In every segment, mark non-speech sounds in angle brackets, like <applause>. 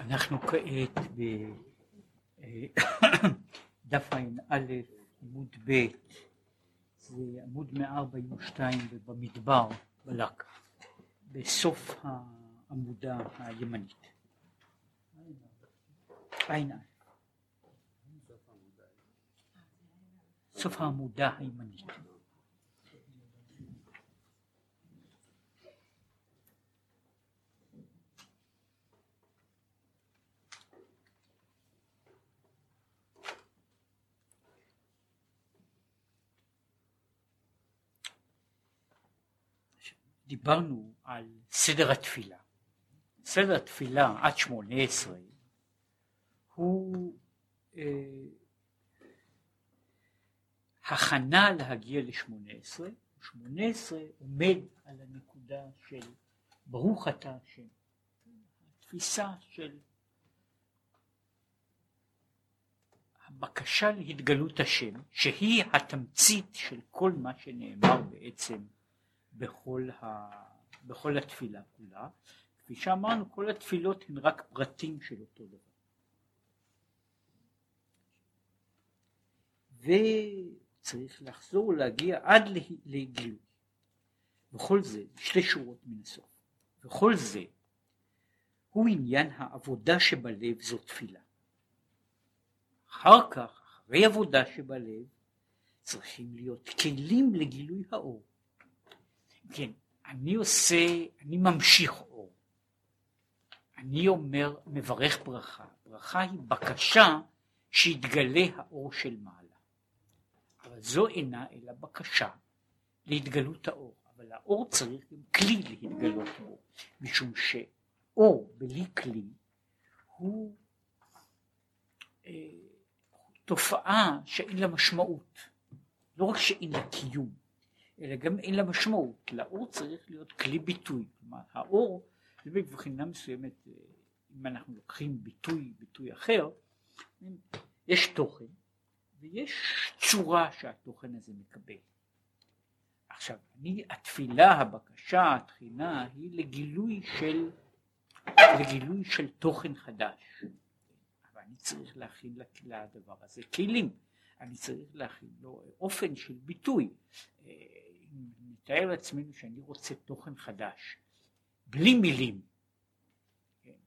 אנחנו כעת בדף <coughs> ע"א עמוד ב' זה עמוד 142 ובמדבר בלק בסוף העמודה הימנית. ע"א סוף העמודה הימנית. דיברנו על סדר התפילה. סדר התפילה עד שמונה עשרה הוא אה, הכנה להגיע לשמונה עשרה, שמונה עשרה עומד על הנקודה של ברוך אתה השם, התפיסה של הבקשה להתגלות השם, שהיא התמצית של כל מה שנאמר בעצם בכל, ה, בכל התפילה כולה. כפי שאמרנו, כל התפילות הן רק פרטים של אותו דבר. וצריך לחזור ולהגיע עד לגילוי. וכל זה, שתי שורות מן הסוף, וכל זה הוא עניין העבודה שבלב זו תפילה. אחר כך, אחרי עבודה שבלב, צריכים להיות כלים לגילוי האור. כן, אני עושה, אני ממשיך אור. אני אומר, מברך ברכה. ברכה היא בקשה שיתגלה האור של מעלה. אבל זו אינה אלא בקשה להתגלות האור. אבל האור צריך גם כלי להתגלות בו, משום שאור בלי כלי הוא אה, תופעה שאין לה משמעות. לא רק שאין לה קיום, אלא גם אין לה משמעות. לאור צריך להיות כלי ביטוי. כלומר, האור, זה מבחינה מסוימת, אה, אם אנחנו לוקחים ביטוי, ביטוי אחר, יש תוכן ויש צורה שהתוכן הזה מקבל. עכשיו, אני, התפילה, הבקשה, התחינה, היא לגילוי של, לגילוי של תוכן חדש. אבל אני צריך להכין לדבר הזה כלים. אני צריך להכין לו אופן של ביטוי. אה, נתאר לעצמנו שאני רוצה תוכן חדש, בלי מילים, כן,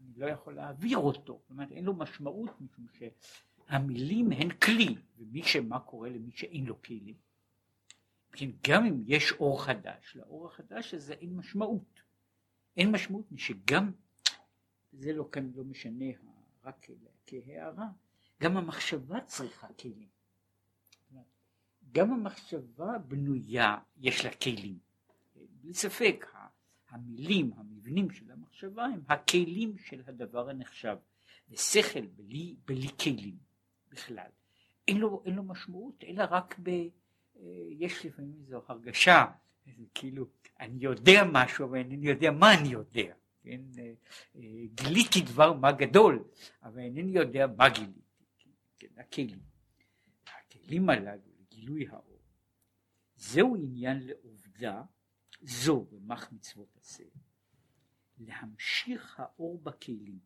אני לא יכול להעביר אותו, זאת אומרת אין לו משמעות משום שהמילים הן כלי, ומי שמה קורה למי שאין לו כלים, כן, גם אם יש אור חדש, לאור החדש הזה אין משמעות, אין משמעות שגם, זה לא כאן לא משנה רק כהערה, גם המחשבה צריכה כלים. גם המחשבה בנויה, יש לה כלים. בלי ספק, המילים, המבנים של המחשבה הם הכלים של הדבר הנחשב. ושכל בלי, בלי כלים בכלל, אין לו, אין לו משמעות, אלא רק ב... אה, יש לפעמים איזו הרגשה, כאילו, אני יודע משהו, אבל אינני יודע מה אני יודע. כן? אה, אה, גיליתי דבר מה גדול, אבל אינני יודע מה גיליתי. כן, הכלים. הכלים הללו גילוי האור. זהו עניין לעובדה זו במח מצוות עשה. להמשיך האור בכלים,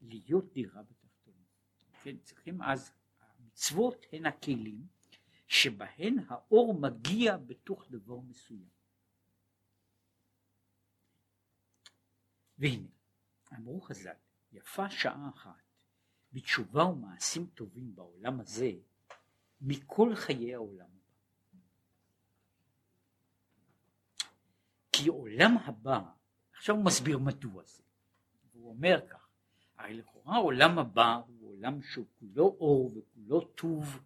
להיות דירה בתחתונים. כן, צריכים אז, המצוות הן הכלים שבהן האור מגיע בתוך דבר מסוים. והנה, אמרו חז"ל, יפה שעה אחת בתשובה ומעשים טובים בעולם הזה מכל חיי העולם הבא. כי עולם הבא, עכשיו הוא מסביר מדוע זה, הוא אומר כך, הרי לכאורה העולם הבא הוא עולם שכולו אור וכולו טוב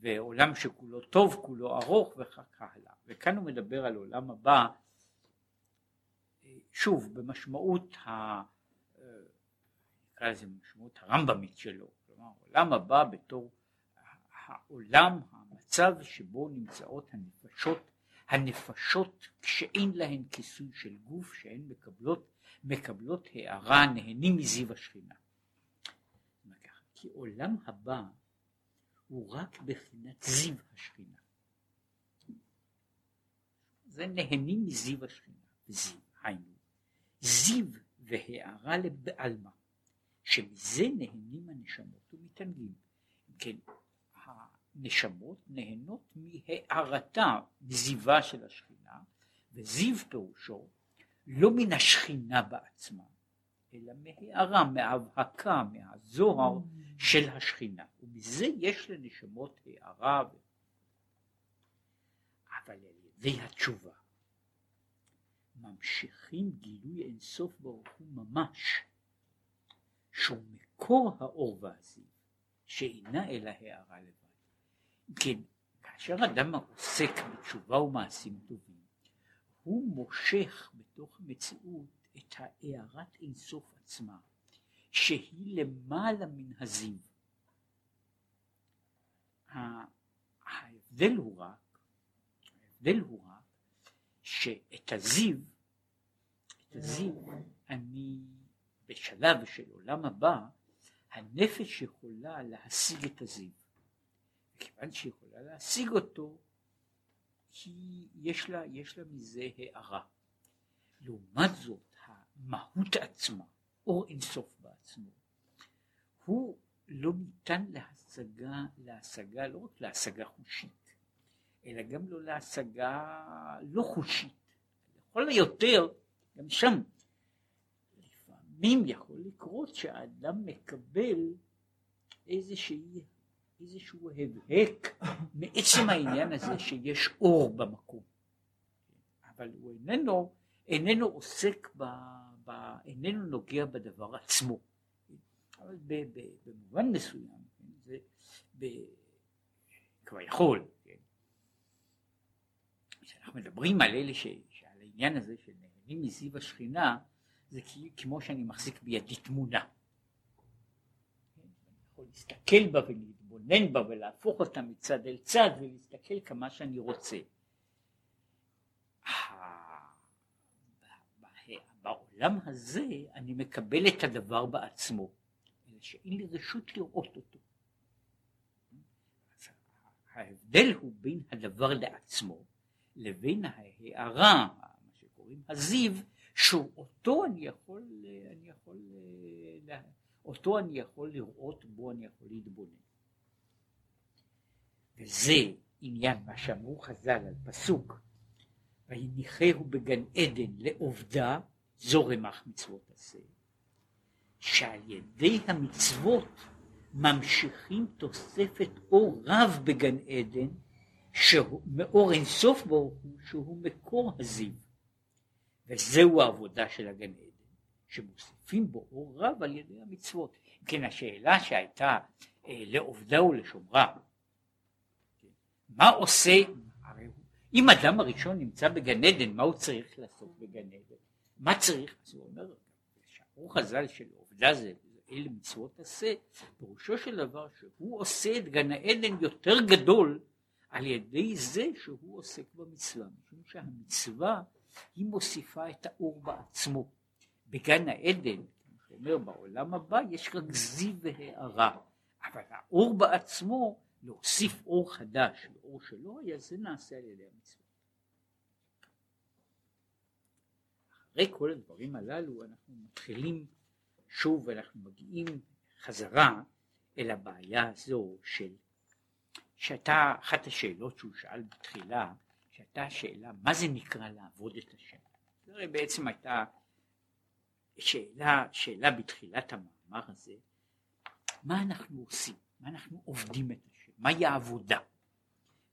ועולם שכולו טוב, כולו ארוך וכך הלאה, וכאן הוא מדבר על עולם הבא שוב במשמעות ה... נקרא לזה משמעות הרמב"מית שלו, כלומר העולם הבא בתור העולם, המצב שבו נמצאות הנפשות, הנפשות כשאין להן כיסוי של גוף, שהן מקבלות, מקבלות הערה, נהנים מזיו השכינה. כי עולם הבא הוא רק בחינת זיו השכינה. זה נהנים מזיו השכינה, זיו, היינו, זיו והערה לבעלמא, שמזה נהנים הנשמות ומתענגים. כן, הנשמות נהנות מהארתה, מזיווה של השכינה, וזיו פירושו לא מן השכינה בעצמה, אלא מהארה, מהאבהקה, מהזוהר mm. של השכינה, ומזה יש לנשמות הארה. אבל על ידי התשובה ממשיכים גילוי אינסוף ברוך הוא ממש, שהוא מקור האור והזיו, שאינה אלא הערה לבד. כן, כאשר אדם עוסק בתשובה ומעשים טובים, הוא מושך בתוך המציאות את הארת אינסוף עצמה, שהיא למעלה מן הזיו. ההבדל הוא רק, ההבדל הוא רק שאת הזיו, את הזיו אני בשלב של עולם הבא, הנפש יכולה להשיג את הזיו. כיוון שהיא יכולה להשיג אותו, היא, יש, לה, יש לה מזה הערה. לעומת זאת, המהות עצמה, אור אינסוף בעצמו, הוא לא ניתן להשגה, להשגה, לא רק להשגה חושית, אלא גם לא להשגה לא חושית. לכל היותר, גם שם, לפעמים יכול לקרות שהאדם מקבל איזושהי איזשהו הבהק מעצם העניין הזה שיש אור במקום. אבל הוא איננו, איננו עוסק, ב, ב, איננו נוגע בדבר עצמו. אבל ב, ב, במובן מסוים, כן, זה ב, כבר יכול, כן. כשאנחנו מדברים על אלה ש, שעל העניין הזה של נהנים מזיו השכינה, זה כמו שאני מחזיק בידי תמונה. כן, אני יכול להסתכל בה להתבונן בה ולהפוך אותה מצד אל צד ולהסתכל כמה שאני רוצה. בעולם הזה אני מקבל את הדבר בעצמו, אלא שאין לי רשות לראות אותו. ההבדל הוא בין הדבר לעצמו לבין ההערה, מה שקוראים הזיו, שאותו אני יכול, אני יכול, אותו אני יכול לראות, בו אני יכול להתבונן. וזה עניין מה שאמרו חז"ל על פסוק ויניחהו בגן עדן לעובדה זו רמ"ח מצוות עשה שעל ידי המצוות ממשיכים תוספת אור רב בגן עדן שהוא מאור אינסוף ברוך הוא שהוא מקור הזיו וזהו העבודה של הגן עדן שמוסיפים בו אור רב על ידי המצוות כן השאלה שהייתה אה, לעובדה ולשומרה מה עושה, אם אדם הראשון נמצא בגן עדן, מה הוא צריך לעשות בגן עדן? מה צריך? אז הוא אומר, שאמרו חז"ל של עובדה זה, אלה מצוות עשה, פירושו של דבר שהוא עושה את גן העדן יותר גדול על ידי זה שהוא עוסק במצווה, משום שהמצווה היא מוסיפה את האור בעצמו. בגן העדן, כמו שאומר, בעולם הבא יש רק זיו והארה, אבל האור בעצמו להוסיף אור חדש לאור שלא היה, זה נעשה על ידי המצוות. אחרי כל הדברים הללו אנחנו מתחילים שוב ואנחנו מגיעים חזרה אל הבעיה הזו של שהייתה אחת השאלות שהוא שאל בתחילה שהייתה השאלה מה זה נקרא לעבוד את השם. זו בעצם הייתה שאלה, שאלה בתחילת המאמר הזה מה אנחנו עושים, מה אנחנו עובדים את השם. מהי העבודה.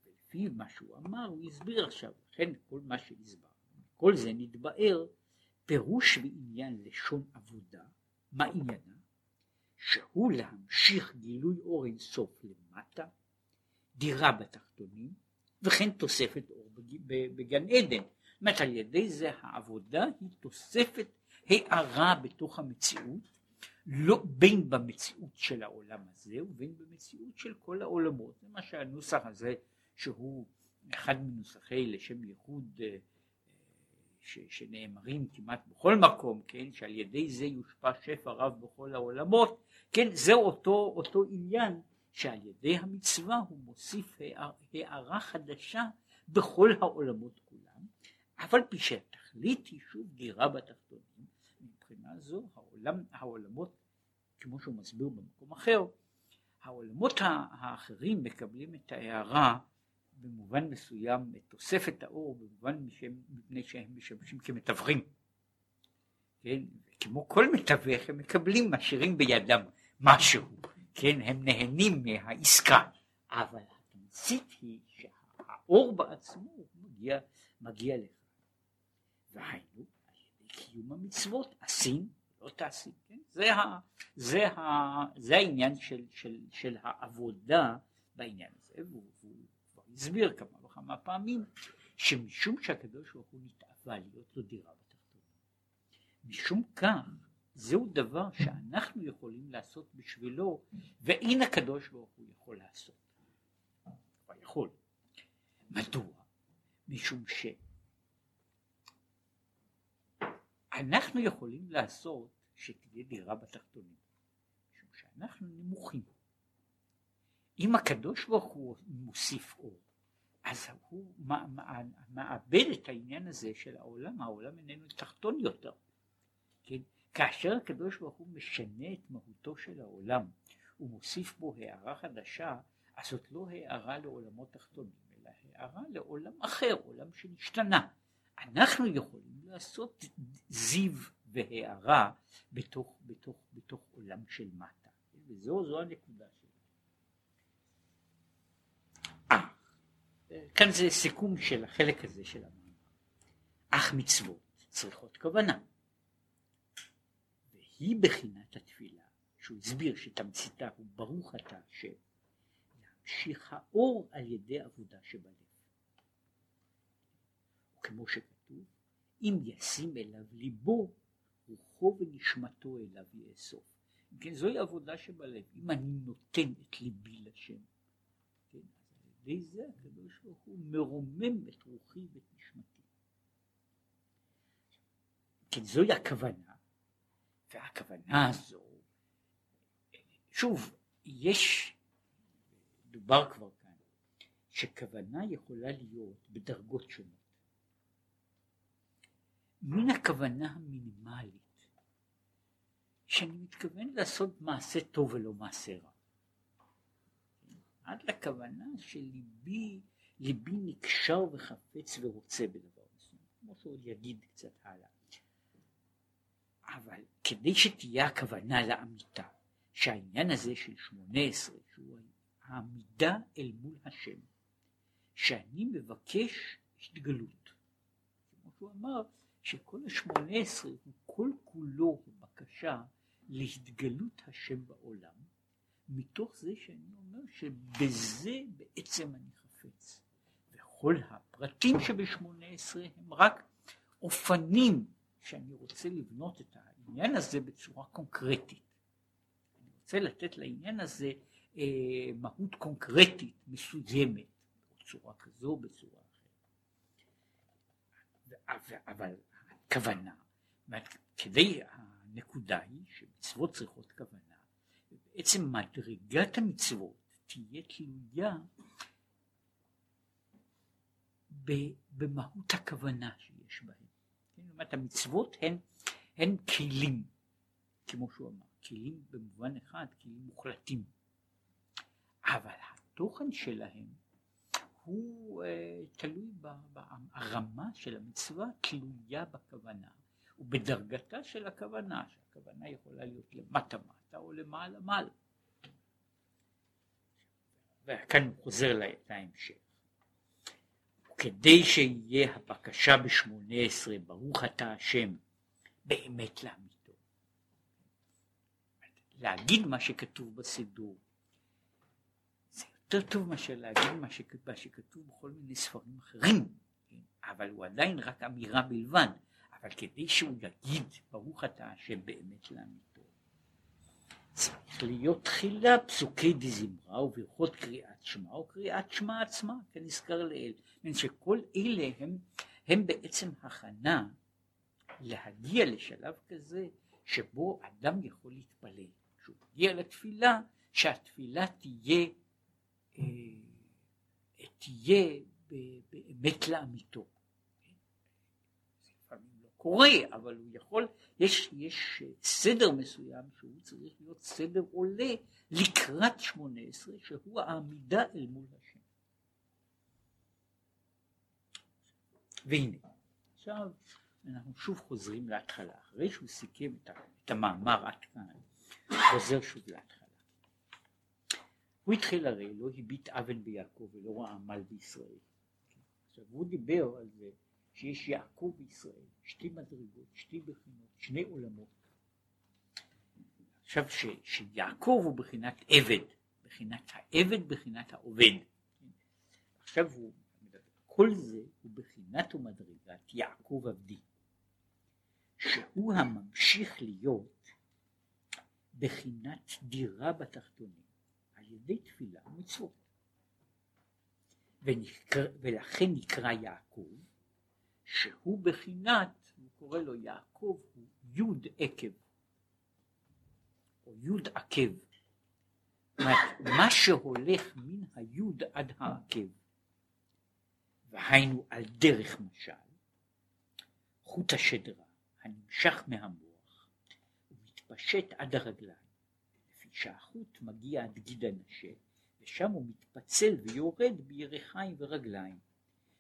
ולפי מה שהוא אמר הוא הסביר עכשיו, לכן כל מה שהסבר, כל זה נתבאר פירוש ועניין לשון עבודה, מה עניינה? שהוא להמשיך גילוי אור אינסוף למטה, דירה בתחתונים, וכן תוספת בגן עדן. זאת אומרת על ידי זה העבודה היא תוספת הארה בתוך המציאות לא בין במציאות של העולם הזה ובין במציאות של כל העולמות. זה מה שהנוסח הזה שהוא אחד מנוסחי לשם ייחוד אה, ש, שנאמרים כמעט בכל מקום, כן, שעל ידי זה יושפע שפע רב בכל העולמות, כן, זה אותו, אותו עניין שעל ידי המצווה הוא מוסיף הערה חדשה בכל העולמות כולם, אף על פי שהתכלית היא שוב גירה בתחתונים, מבחינה זו העולם, העולמות כמו שהוא מסביר במקום אחר, העולמות האחרים מקבלים את ההערה במובן מסוים את תוספת האור במובן מפני שהם משמשים כמתווכים. כן? כמו כל מתווך הם מקבלים, משאירים בידם משהו, כן? הם נהנים מהעסקה, אבל התמצית היא שהאור בעצמו מגיע, מגיע לך. והיינו, על ידי קיום המצוות, עשים, לא תעשי, כן? זה, ה, זה, ה, זה העניין של, של, של העבודה בעניין הזה, והוא כבר הסביר כמה וכמה פעמים, שמשום שהקדוש ברוך הוא נתאווה להיות לו דירה בתחתונה, משום כך זהו דבר שאנחנו יכולים לעשות בשבילו, ואין הקדוש ברוך הוא יכול לעשות. הוא יכול. מדוע? משום שאנחנו יכולים לעשות שתהיה דירה בתחתונים, משום שאנחנו נמוכים. אם הקדוש ברוך הוא מוסיף אור, אז הוא מאבד את העניין הזה של העולם, העולם איננו תחתון יותר. כן? כאשר הקדוש ברוך הוא משנה את מהותו של העולם ומוסיף בו הערה חדשה, אז זאת לא הערה לעולמות תחתונים, אלא לעולם אחר, עולם שנשתנה. אנחנו יכולים לעשות זיו והערה בתוך, בתוך, בתוך עולם של מטה, וזו הנקודה שלי. אה, כאן זה סיכום של החלק הזה של המאמר. אך מצוות צריכות כוונה. היא בחינת התפילה, שהוא הסביר שתמציתה הוא ברוך אתה השם, האור על ידי עבודה שבלב. וכמו שכתוב, אם ישים אליו ליבו, רוחו ונשמתו אליו יאסוף. כן, זוהי עבודה שבלב. אם אני נותן את ליבי לשם, כן, אז על ידי זה הקדוש ברוך הוא מרומם את רוחי ואת נשמתי. כן, זוהי הכוונה והכוונה הזו, שוב, יש, דובר כבר כאן, שכוונה יכולה להיות בדרגות שונות. מן הכוונה המינימלית, שאני מתכוון לעשות מעשה טוב ולא מעשה רע. עד לכוונה שליבי, ליבי נקשר וחפץ ורוצה בדבר מסוים, כמו שעוד יגיד קצת הלאה. אבל כדי שתהיה הכוונה לאמיתה, שהעניין הזה של שמונה עשרה, שהוא העמידה אל מול השם, שאני מבקש התגלות. כמו שהוא אמר, שכל השמונה עשרה הוא כל כולו בקשה להתגלות השם בעולם, מתוך זה שאני אומר שבזה בעצם אני חפץ. וכל הפרטים שבשמונה עשרה הם רק אופנים שאני רוצה לבנות את העניין הזה בצורה קונקרטית. אני רוצה לתת לעניין הזה אה, מהות קונקרטית מסוימת, בצורה כזו או בצורה אחרת. אבל הכוונה, כדי, הנקודה היא שמצוות צריכות כוונה, ובעצם מדרגת המצוות תהיה תלויה במהות הכוונה שיש בהן. זאת אומרת המצוות הן, הן כלים, כמו שהוא אמר, כלים במובן אחד, כלים מוחלטים, אבל התוכן שלהם הוא uh, תלוי, ב, ב, הרמה של המצווה תלויה בכוונה ובדרגתה של הכוונה, שהכוונה יכולה להיות למטה מטה או למעלה מעלה. וכאן הוא חוזר להמשך. כדי שיהיה הבקשה בשמונה עשרה, ברוך אתה השם, באמת לאמיתו. להגיד מה שכתוב בסידור, יותר טוב מאשר להגיד מה שכתוב בכל מיני ספרים אחרים? אבל הוא עדיין רק אמירה בלבד, אבל כדי שהוא יגיד ברוך אתה השם באמת לאמיתו. צריך להיות תחילה פסוקי דזמרה וברכות קריאת שמע או קריאת שמע עצמה כנזכר לעיל. שכל אלה הם, הם בעצם הכנה להגיע לשלב כזה שבו אדם יכול להתפלל. כשהוא מגיע לתפילה, שהתפילה תהיה, אה, תהיה באמת לאמיתו. זה לפעמים לא קורא, אבל הוא יכול, יש, יש סדר מסוים שהוא צריך להיות סדר עולה לקראת שמונה עשרה, שהוא העמידה אל מול השם. והנה, עכשיו אנחנו שוב חוזרים להתחלה, אחרי שהוא סיכם את המאמר עד כאן, חוזר שוב להתחלה. הוא התחיל הרי, לא הביט אבן ביעקב ולא ראה עמל בישראל. עכשיו הוא דיבר על זה שיש יעקב בישראל, שתי מדרגות, שתי בחינות, שני עולמות. עכשיו ש, שיעקב הוא בחינת עבד, בחינת העבד, בחינת העובד. עכשיו הוא, כל זה הוא בחינת ומדרגת יעקב עבדי, שהוא הממשיך להיות בחינת דירה בתחתונים ידי תפילה ומצוות. ונקרא, ולכן נקרא יעקב שהוא בחינת, הוא קורא לו יעקב, הוא יוד עקב, או יוד עקב. מה שהולך מן היוד עד העקב, והיינו על דרך משל, חוט השדרה הנמשך מהמוח ומתפשט עד הרגליים, שהחוט מגיע עד גיד הנשה, ושם הוא מתפצל ויורד בירכיים ורגליים.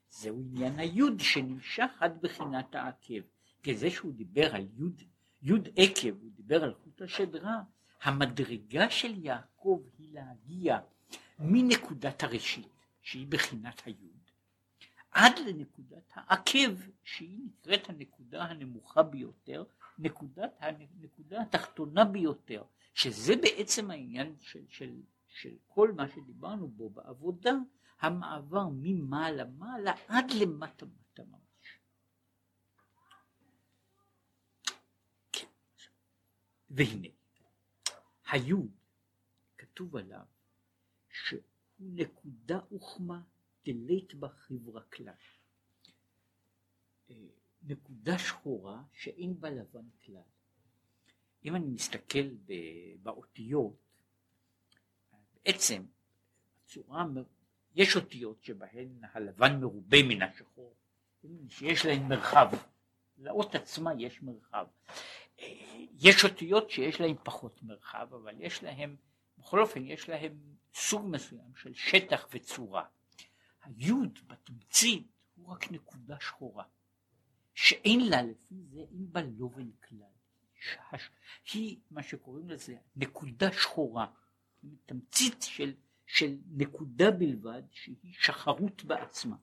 זהו עניין היוד שנמשך עד בחינת העקב. כי זה שהוא דיבר על יוד, יוד עקב, הוא דיבר על חוט השדרה, המדרגה של יעקב היא להגיע מנקודת הראשית, שהיא בחינת היוד, עד לנקודת העקב, שהיא נקראת הנקודה הנמוכה ביותר, נקודת, הנקודה התחתונה ביותר, שזה בעצם העניין של, של, של כל מה שדיברנו בו בעבודה, המעבר ממעלה מעלה עד למטה מטה ממש. כן. והנה, היוד, כתוב עליו שהוא נקודה וכמה דלית בה חברה כלל. אה, נקודה שחורה שאין בה לבן כלל. אם אני מסתכל באותיות, בעצם צורה יש אותיות שבהן הלבן מרובה מן השחור, שיש להן מרחב, לאות עצמה יש מרחב. יש אותיות שיש להן פחות מרחב, אבל יש להן, בכל אופן יש להן סוג מסוים של שטח וצורה. היוד בתמצית הוא רק נקודה שחורה, שאין לה לפי זה, אין בה לובן כלל. היא מה שקוראים לזה נקודה שחורה, תמצית של של נקודה בלבד שהיא שחרות בעצמה.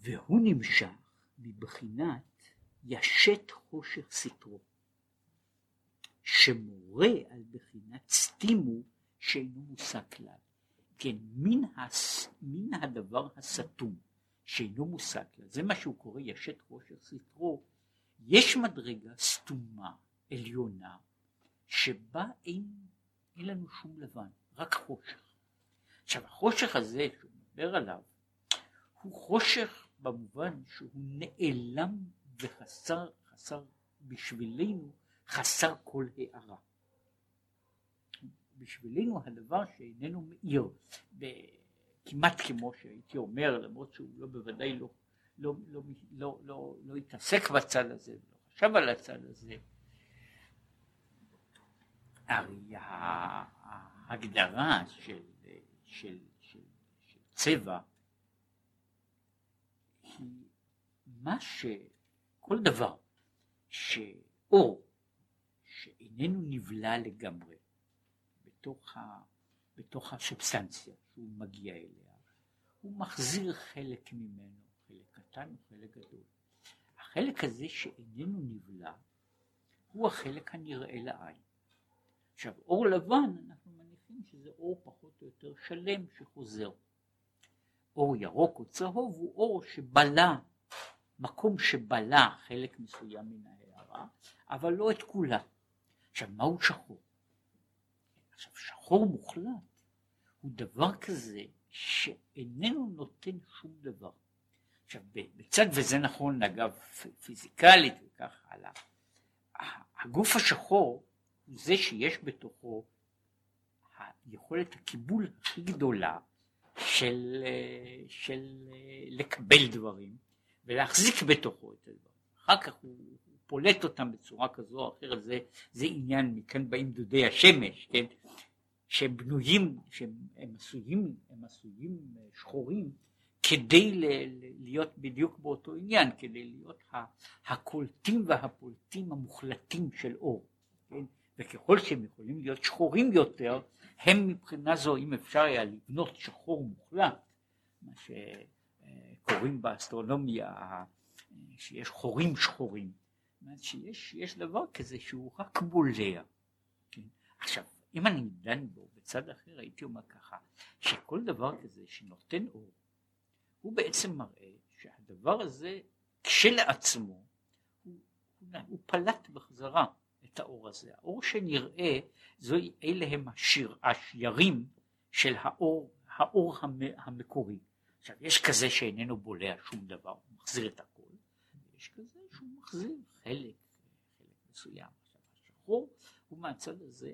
והוא נמשך מבחינת ישת חושך סתרו, שמורה על בחינת סתימו שאינו מושג כלל. כן, מן, הס, מן הדבר הסתום שאינו מושג כלל, זה מה שהוא קורא ישת חושך סתרו, יש מדרגה סתומה עליונה שבה אין אין לנו שום לבן, רק חושך. עכשיו החושך הזה שהוא מדבר עליו, הוא חושך במובן שהוא נעלם וחסר, חסר בשבילנו, חסר כל הערה. בשבילנו הדבר שאיננו מאיר, כמעט כמו שהייתי אומר, למרות שהוא לא בוודאי לא, לא, לא, לא, לא, לא התעסק בצד הזה, לא חשב על הצד הזה, הרי ההגדרה של, של, של, של צבע היא מה שכל דבר שאור שאיננו נבלע לגמרי בתוך, ה, בתוך הסובסטנציה שהוא מגיע אליה, הוא מחזיר חלק ממנו, חלק קטן וחלק גדול. החלק הזה שאיננו נבלע הוא החלק הנראה לעין. עכשיו אור לבן אנחנו מניחים שזה אור פחות או יותר שלם שחוזר. אור ירוק או צהוב הוא אור שבלע, מקום שבלע חלק מסוים מן ההערה, אבל לא את כולה. עכשיו מהו שחור? עכשיו שחור מוחלט הוא דבר כזה שאיננו נותן שום דבר. עכשיו בצד, וזה נכון אגב פיזיקלית וכך הלאה, הגוף השחור הוא זה שיש בתוכו היכולת הקיבול הכי גדולה של, של לקבל דברים ולהחזיק בתוכו את הדבר. אחר כך הוא, פולט אותם בצורה כזו או אחרת, זה, זה עניין, מכאן באים דודי השמש, כן, שהם בנויים, שהם עשויים, הם עשויים שחורים, כדי ל, להיות בדיוק באותו עניין, כדי להיות הקולטים והפולטים המוחלטים של אור. כן? וככל שהם יכולים להיות שחורים יותר, הם מבחינה זו, אם אפשר היה לבנות שחור מוחלט, מה שקוראים באסטרונומיה, שיש חורים שחורים, שיש דבר כזה שהוא רק בולע. כן? עכשיו, אם אני דן בו בצד אחר, הייתי אומר ככה, שכל דבר כזה שנותן אור, הוא בעצם מראה שהדבר הזה כשלעצמו הוא, הוא פלט בחזרה את האור הזה. האור שנראה, זוהי, אלה הם השיר, השיירים של האור, האור המקורי. עכשיו יש כזה שאיננו בולע שום דבר, הוא מחזיר את הכל, ויש כזה שהוא מחזיר חלק, חלק מסוים. עכשיו השחור הוא מהצד הזה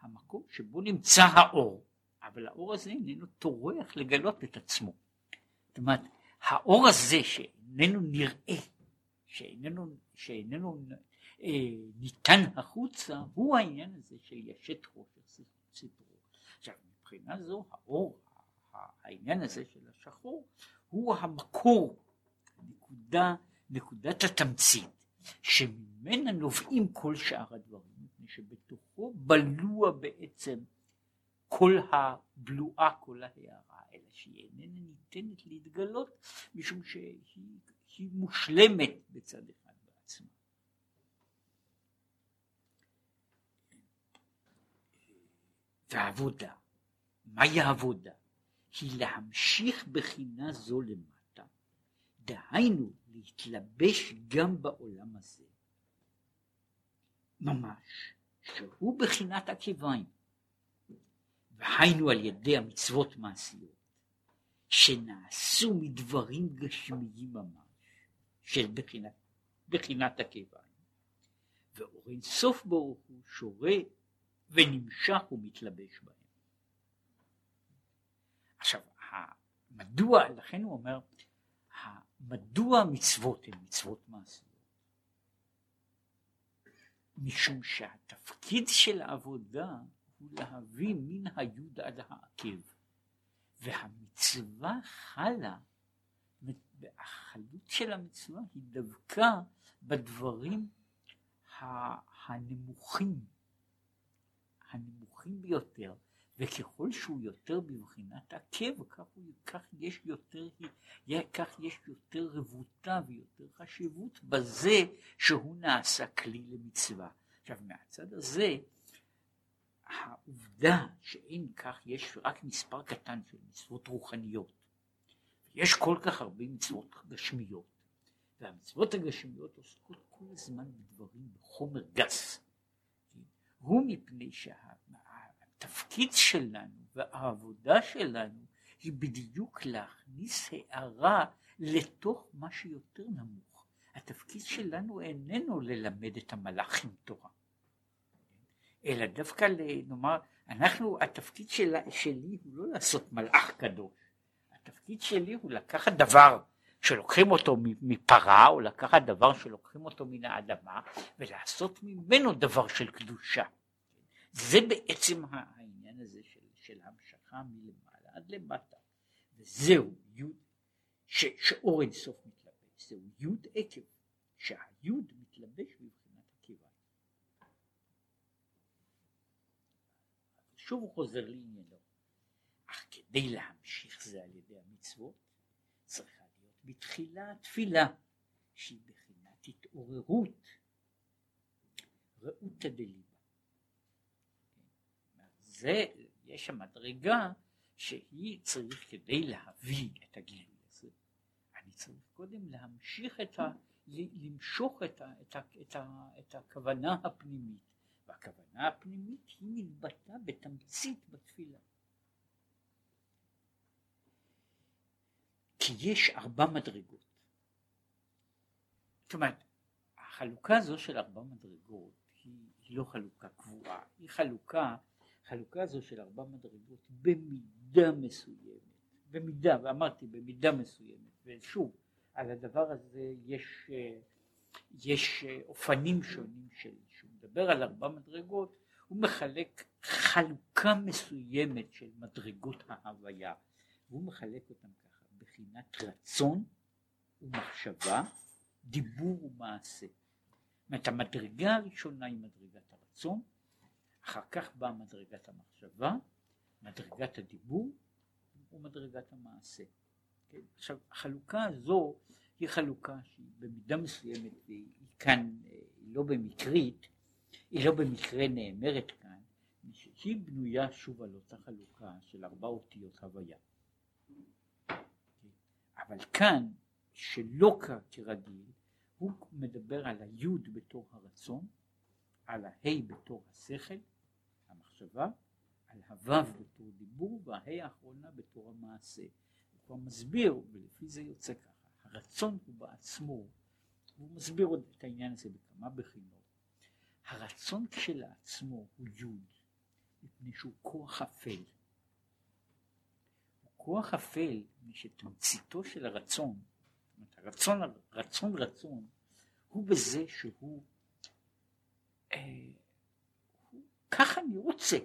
המקום שבו נמצא האור, אבל האור הזה איננו טורח לגלות את עצמו. אומרת, האור הזה שאיננו נראה, שאיננו, שאיננו אה, ניתן החוצה, הוא העניין הזה של ישת חושך סיפורו. עכשיו, מבחינה זו, האור, העניין הזה של השחור, הוא המקור, נקודה, נקודת התמצית, שממנה נובעים כל שאר הדברים, מפני שבתוכו בלוע בעצם כל הבלועה, כל ההערה, אלא שהיא איננה ניתנת להתגלות, משום שהיא מושלמת בצד אחד בעצמה. והעבודה, מהי העבודה? היא להמשיך בחינה זו למטה, דהיינו להתלבש גם בעולם הזה, ממש, שהוא בחינת עקביים. והיינו על ידי המצוות מעשיות, שנעשו מדברים גשמיים ממש, של בחינת, בחינת הקיביים. ואור אין סוף ברוך הוא שורה ונמשך ומתלבש בהם. עכשיו, מדוע, לכן הוא אומר, מדוע מצוות הן מצוות מעשיות? משום שהתפקיד של העבודה הוא להביא מן היוד עד העקב. והמצווה חלה, החלות של המצווה היא דווקא בדברים הנמוכים, הנמוכים ביותר, וככל שהוא יותר בבחינת עקב, כך, הוא, כך יש יותר, כך יש יותר רבותה ויותר חשיבות בזה שהוא נעשה כלי למצווה. עכשיו מהצד הזה העובדה שאין כך יש רק מספר קטן של מצוות רוחניות, יש כל כך הרבה מצוות גשמיות, והמצוות הגשמיות עוסקות כל הזמן בדברים בחומר גס, הוא מפני שהתפקיד שלנו והעבודה שלנו היא בדיוק להכניס הערה לתוך מה שיותר נמוך. התפקיד שלנו איננו ללמד את המלאכים תורה. אלא דווקא נאמר, אנחנו, התפקיד של, שלי הוא לא לעשות מלאך קדוש, התפקיד שלי הוא לקחת דבר שלוקחים אותו מפרה, או לקחת דבר שלוקחים אותו מן האדמה, ולעשות ממנו דבר של קדושה. זה בעצם העניין הזה של, של המשכה מלמעלה עד למטה. וזהו יוד, שאור אינסוף מתלבש, זהו יוד עקב, שהיוד מתלבש שוב הוא חוזר לעניינו. אך כדי להמשיך זה על ידי המצוות, צריכה להיות בתחילה תפילה, שהיא בחינת התעוררות, ראותא דליבה. זה, יש המדרגה שהיא צריך כדי להביא את הגילוי הזה, אני צריך קודם להמשיך את ה... למשוך את, ה, את, ה, את, ה, את הכוונה הפנימית והכוונה הפנימית היא מתבטאה בתמצית בתפילה. כי יש ארבע מדרגות. זאת אומרת, החלוקה הזו של ארבע מדרגות היא, היא לא חלוקה קבועה, היא חלוקה, חלוקה הזו של ארבע מדרגות במידה מסוימת, במידה, ואמרתי במידה מסוימת, ושוב, על הדבר הזה יש, יש אופנים שונים של, שהוא מדבר על ארבע מדרגות, הוא מחלק חלוקה מסוימת של מדרגות ההוויה, והוא מחלק אותם ככה, בחינת רצון ומחשבה, דיבור ומעשה. זאת אומרת המדרגה הראשונה היא מדרגת הרצון, אחר כך באה מדרגת המחשבה, מדרגת הדיבור ומדרגת המעשה. כן? עכשיו החלוקה הזו היא חלוקה שהיא במידה מסוימת והיא כאן היא לא במקרית, היא לא במקרה נאמרת כאן, שהיא בנויה שוב על אותה חלוקה של ארבע אותיות הוויה. אבל כאן שלא כרגיל הוא מדבר על היוד בתור הרצון, על ההי בתור השכל, המחשבה, על הוו בתור דיבור וההי האחרונה בתור המעשה. הוא כבר מסביר, ולפי זה יוצא ככה, הרצון הוא בעצמו, הוא מסביר עוד את העניין הזה בכמה בחינות. הרצון כשלעצמו הוא יוד, מפני שהוא כוח אפל. הוא כוח אפל, מפני שתמציתו של הרצון הרצון, רצון רצון, הוא בזה שהוא, אה, הוא, ככה אני רוצה,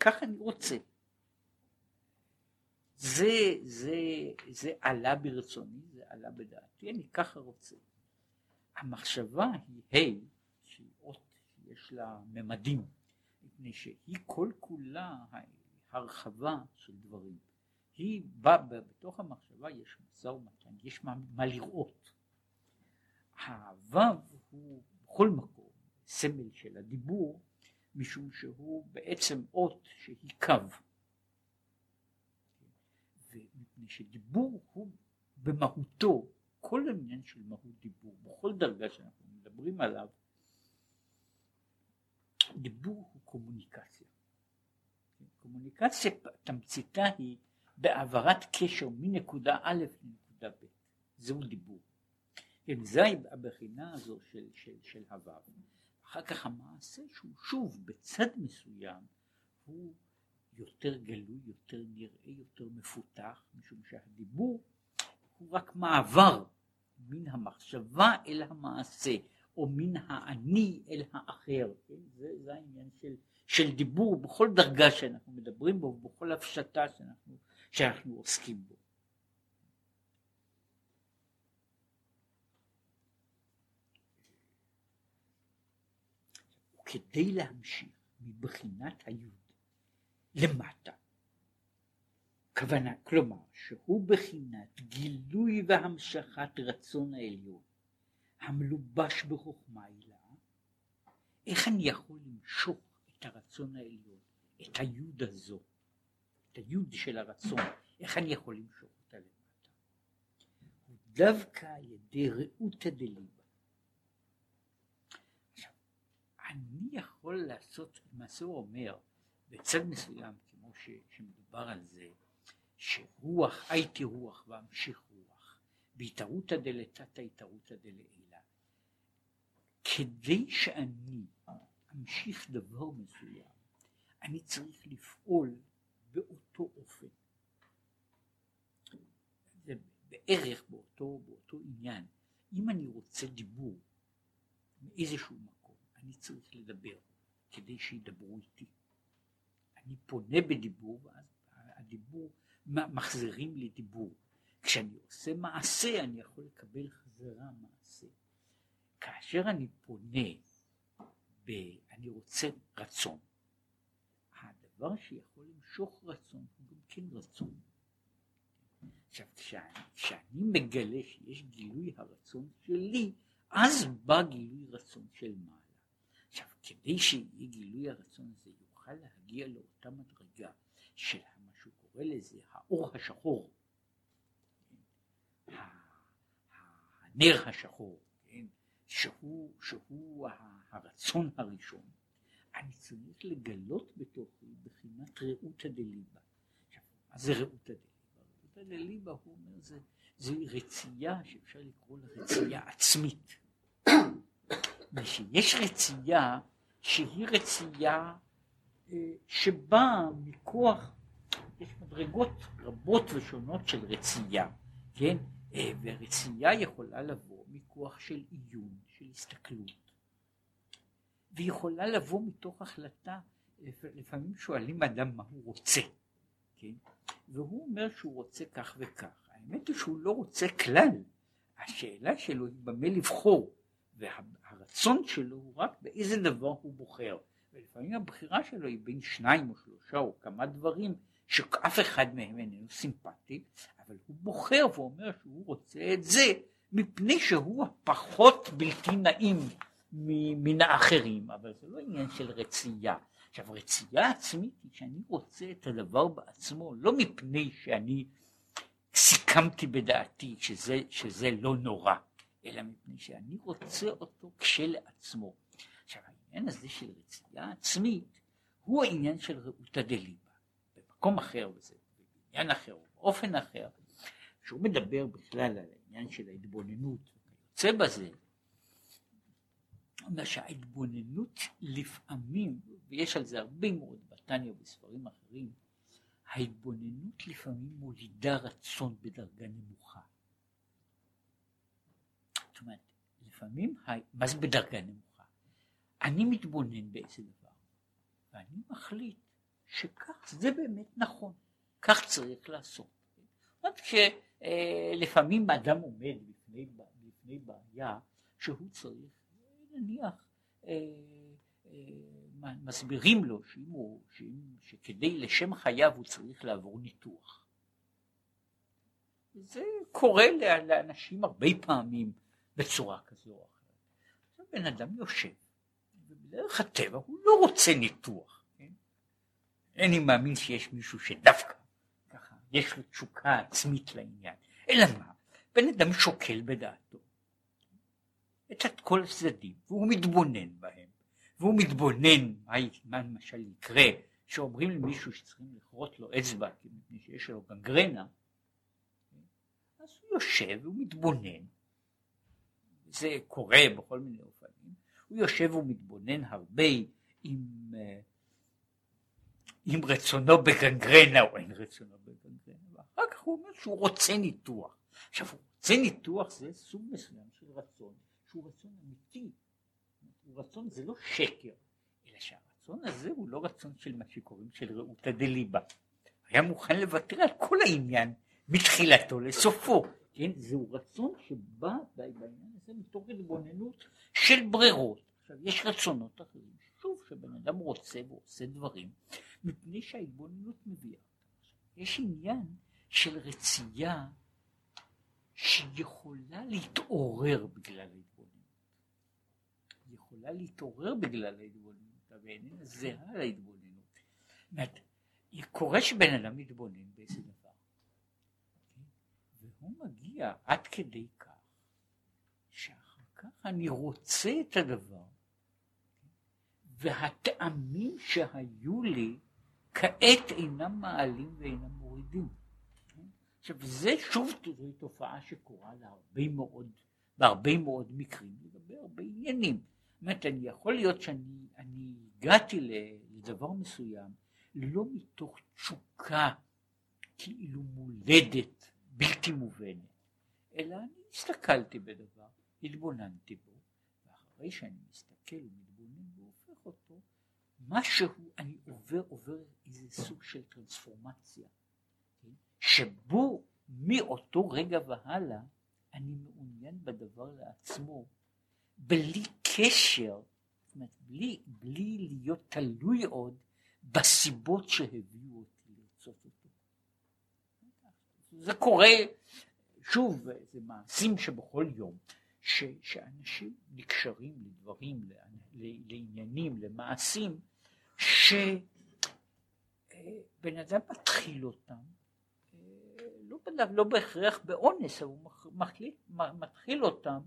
ככה אני רוצה. זה, זה, זה עלה ברצוני, זה עלה בדעתי, אני ככה רוצה. המחשבה היא ה' שהיא אות שיש לה ממדים, מפני שהיא כל כולה הרחבה של דברים. היא באה, בתוך המחשבה יש משא ומתן, יש מה, מה לראות. הוו הוא בכל מקום סמל של הדיבור, משום שהוא בעצם אות שהיא קו. ומפני שדיבור הוא במהותו, כל העניין של מהות דיבור, בכל דרגה שאנחנו מדברים עליו, דיבור הוא קומוניקציה. קומוניקציה תמציתה היא בהעברת קשר מנקודה א' לנקודה ב', זהו דיבור. כן, זו הבחינה הזו של, של, של הוו. אחר כך המעשה שהוא שוב בצד מסוים הוא יותר גלוי, יותר נראה, יותר מפותח, משום שהדיבור הוא רק מעבר מן המחשבה אל המעשה, או מן האני אל האחר. כן? זה, זה העניין של, של דיבור בכל דרגה שאנחנו מדברים בו, בכל הפשטה שאנחנו שאנחנו עוסקים בו. כדי להמשיך מבחינת היוד למטה, כוונה, כלומר שהוא בחינת גילוי והמשכת רצון העליון המלובש בחוכמה הילה, איך אני יכול למשוך את הרצון העליון, את היוד הזאת, את היוד של הרצון, איך אני יכול למשוך אותה למטה? הוא דווקא על ידי רעותא דליבה. עכשיו, אני יכול לעשות, למעשה הוא אומר, בצד מסוים, כמו ש, שמדובר על זה, שרוח, הייתי רוח ואמשיך רוח, בהתערותא דלתתא התערותא דלעילה. כדי שאני אמשיך דבר מסוים, אני צריך לפעול באותו אופן. זה בערך באותו, באותו עניין. אם אני רוצה דיבור מאיזשהו מקום, אני צריך לדבר כדי שידברו איתי. אני פונה בדיבור ואז הדיבור, מחזירים לי דיבור. כשאני עושה מעשה אני יכול לקבל חזרה מעשה. כאשר אני פונה, ב, אני רוצה רצון, הדבר שיכול למשוך רצון הוא גם כן רצון. עכשיו כשאני, כשאני מגלה שיש גילוי הרצון שלי, אז בא גילוי רצון של מעלה. עכשיו כדי שיהיה גילוי הרצון הזה יוכל להגיע לאותה מדרגה של מה שהוא קורא לזה האור השחור, הנר השחור, כן? שהוא, שהוא הרצון הראשון. אני צריך לגלות בתוכי בחינת רעותא דליבה. מה זה רעותא דליבה? רעותא דליבה הוא אומר זה, זה רצייה שאפשר לקרוא לה רצייה עצמית. <coughs> שיש רצייה שהיא רצייה שבאה מכוח, יש מדרגות רבות ושונות של רצייה. כן, אה, ורצייה יכולה לבוא מכוח של עיון, של הסתכלות, ויכולה לבוא מתוך החלטה, לפעמים שואלים אדם מה הוא רוצה, כן, והוא אומר שהוא רוצה כך וכך, האמת היא שהוא לא רוצה כלל, השאלה שלו היא במה לבחור, והרצון שלו הוא רק באיזה דבר הוא בוחר, ולפעמים הבחירה שלו היא בין שניים או שלושה או כמה דברים שאף אחד מהם איננו סימפטי, אבל הוא בוחר ואומר שהוא רוצה את זה מפני שהוא הפחות בלתי נעים מן האחרים, אבל זה לא עניין של רצייה. עכשיו רצייה עצמית היא שאני רוצה את הדבר בעצמו, לא מפני שאני סיכמתי בדעתי שזה, שזה לא נורא, אלא מפני שאני רוצה אותו כשלעצמו. העניין הזה של רצייה עצמית הוא העניין של רעותא דליבה. במקום אחר, וזה בעניין אחר, באופן אחר, שהוא מדבר בכלל על העניין של ההתבוננות וכיוצא בזה, אומר שההתבוננות לפעמים, ויש על זה הרבה מאוד בתניא ובספרים אחרים, ההתבוננות לפעמים מולידה רצון בדרגה נמוכה. זאת אומרת, לפעמים, מה זה בדרגה נמוכה? אני מתבונן באיזה דבר, ואני מחליט שכך זה באמת נכון, כך צריך לעשות. רק שלפעמים אדם עומד בפני, בפני בעיה שהוא צריך, נניח, אה, אה, מסבירים לו שאם הוא, שאם, שכדי לשם חייו הוא צריך לעבור ניתוח. זה קורה לאנשים הרבה פעמים בצורה כזו או אחרת. בן אדם יושב, ובדרך הטבע הוא לא רוצה ניתוח. כן? איני מאמין שיש מישהו שדווקא ככה, יש לו תשוקה עצמית לעניין. אלא מה? בן אדם שוקל בדעתו את כל הצדדים, והוא מתבונן בהם. והוא מתבונן מה, מה למשל יקרה שאומרים למישהו שצריכים לכרות לו אצבע מפני שיש לו גנגרנה אז הוא יושב והוא מתבונן זה קורה בכל מיני אופנים הוא יושב ומתבונן הרבה עם, אה, עם רצונו בגנגרנה או אין רצונו בגנגרנה ואחר כך הוא אומר שהוא רוצה ניתוח. עכשיו הוא רוצה ניתוח זה סוג מסוים של רצון שהוא רצון אמיתי. רצון זה לא שקר, אלא שהרצון הזה הוא לא רצון של מה שקוראים של רעותא דליבה. היה מוכן לוותר על כל העניין מתחילתו לסופו, כן? זהו רצון שבא בעניין הזה מתוך התבוננות של ברירות. עכשיו יש רצונות אחרים, שוב שבן אדם רוצה ועושה דברים, מפני שההתבוננות מביאה. יש עניין של רצייה שיכולה להתעורר בגלל ההתבוננות. יכולה להתעורר בגלל ההתבוננות, אבל איננה זהה להתבוננות. זאת קורה שבן אדם מתבונן באיזה דבר, והוא מגיע עד כדי כך, שאחר כך אני רוצה את הדבר, והטעמים שהיו לי כעת אינם מעלים ואינם מורידים. עכשיו זה שוב זוהי תופעה שקורה להרבה מאוד, בהרבה מאוד מקרים, לגבי הרבה עניינים. אומרת, אני יכול להיות שאני הגעתי לדבר מסוים לא מתוך תשוקה כאילו מולדת בלתי מובנת, אלא אני הסתכלתי בדבר, התבוננתי בו, ואחרי שאני מסתכל ומתבונן והופך אותו, משהו, אני עובר, עובר איזה סוג של טרנספורמציה, כן? שבו מאותו רגע והלאה אני מעוניין בדבר לעצמו בלי קשר, זאת אומרת, בלי, בלי להיות תלוי עוד בסיבות שהביאו אותי לרצות אותו. זה קורה, שוב, זה מעשים שבכל יום, ש, שאנשים נקשרים לדברים, לעניינים, למעשים, שבן אדם מתחיל אותם, לא, לא בהכרח באונס, אבל הוא מחליט, מתחיל אותם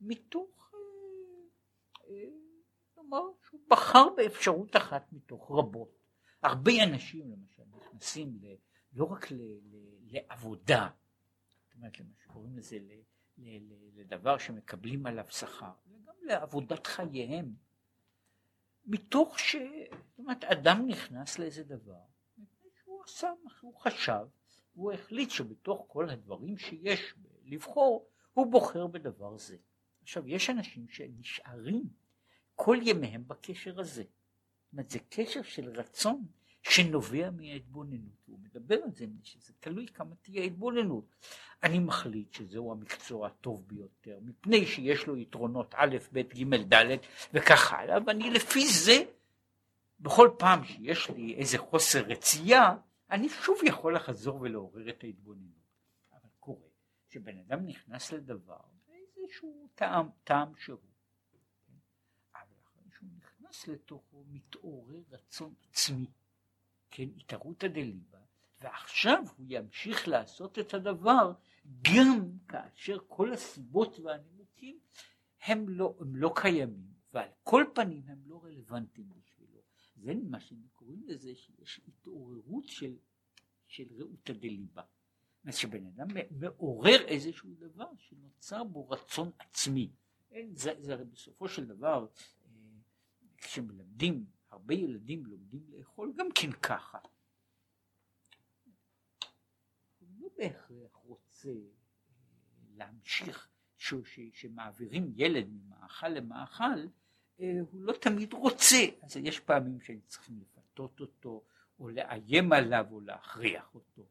מתוך כלומר שהוא בחר באפשרות אחת מתוך רבות. הרבה אנשים למשל נכנסים ל, לא רק ל, ל, לעבודה, זאת אומרת למה שקוראים לזה ל, ל, ל, לדבר שמקבלים עליו שכר, וגם לעבודת חייהם, מתוך ש... זאת אומרת אדם נכנס לאיזה דבר, שהוא עשה מה שהוא חשב, הוא החליט שבתוך כל הדברים שיש לבחור, הוא בוחר בדבר זה. עכשיו, יש אנשים שנשארים כל ימיהם בקשר הזה. זאת אומרת, זה קשר של רצון שנובע מההתבוננות. הוא מדבר על זה, שזה תלוי כמה תהיה ההתבוננות. אני מחליט שזהו המקצוע הטוב ביותר, מפני שיש לו יתרונות א', ב', ג', ד', וכך הלאה, ואני לפי זה, בכל פעם שיש לי איזה חוסר רצייה, אני שוב יכול לחזור ולעורר את ההתבוננות. אבל קורה שבן אדם נכנס לדבר באיזשהו טעם, טעם שהוא. אבל אחרי שהוא נכנס לתוכו מתעורר רצון עצמי, כן, התערותא דליבה, ועכשיו הוא ימשיך לעשות את הדבר גם כאשר כל הסיבות והנימוקים הם לא, הם לא קיימים, ועל כל פנים הם לא רלוונטיים בשבילו. זה מה שקוראים לזה שיש התעוררות של, של ראותא דליבה. זאת שבן אדם מעורר איזשהו דבר שנוצר בו רצון עצמי. זה, זה הרי בסופו של דבר, אה, כשמלמדים, הרבה ילדים לומדים לאכול גם כן ככה. הוא לא בהכרח רוצה אה, להמשיך, ש, ש, שמעבירים ילד ממאכל למאכל, אה, הוא לא תמיד רוצה, אז יש פעמים שצריכים לפתות אותו, או לאיים עליו, או להכריח אותו.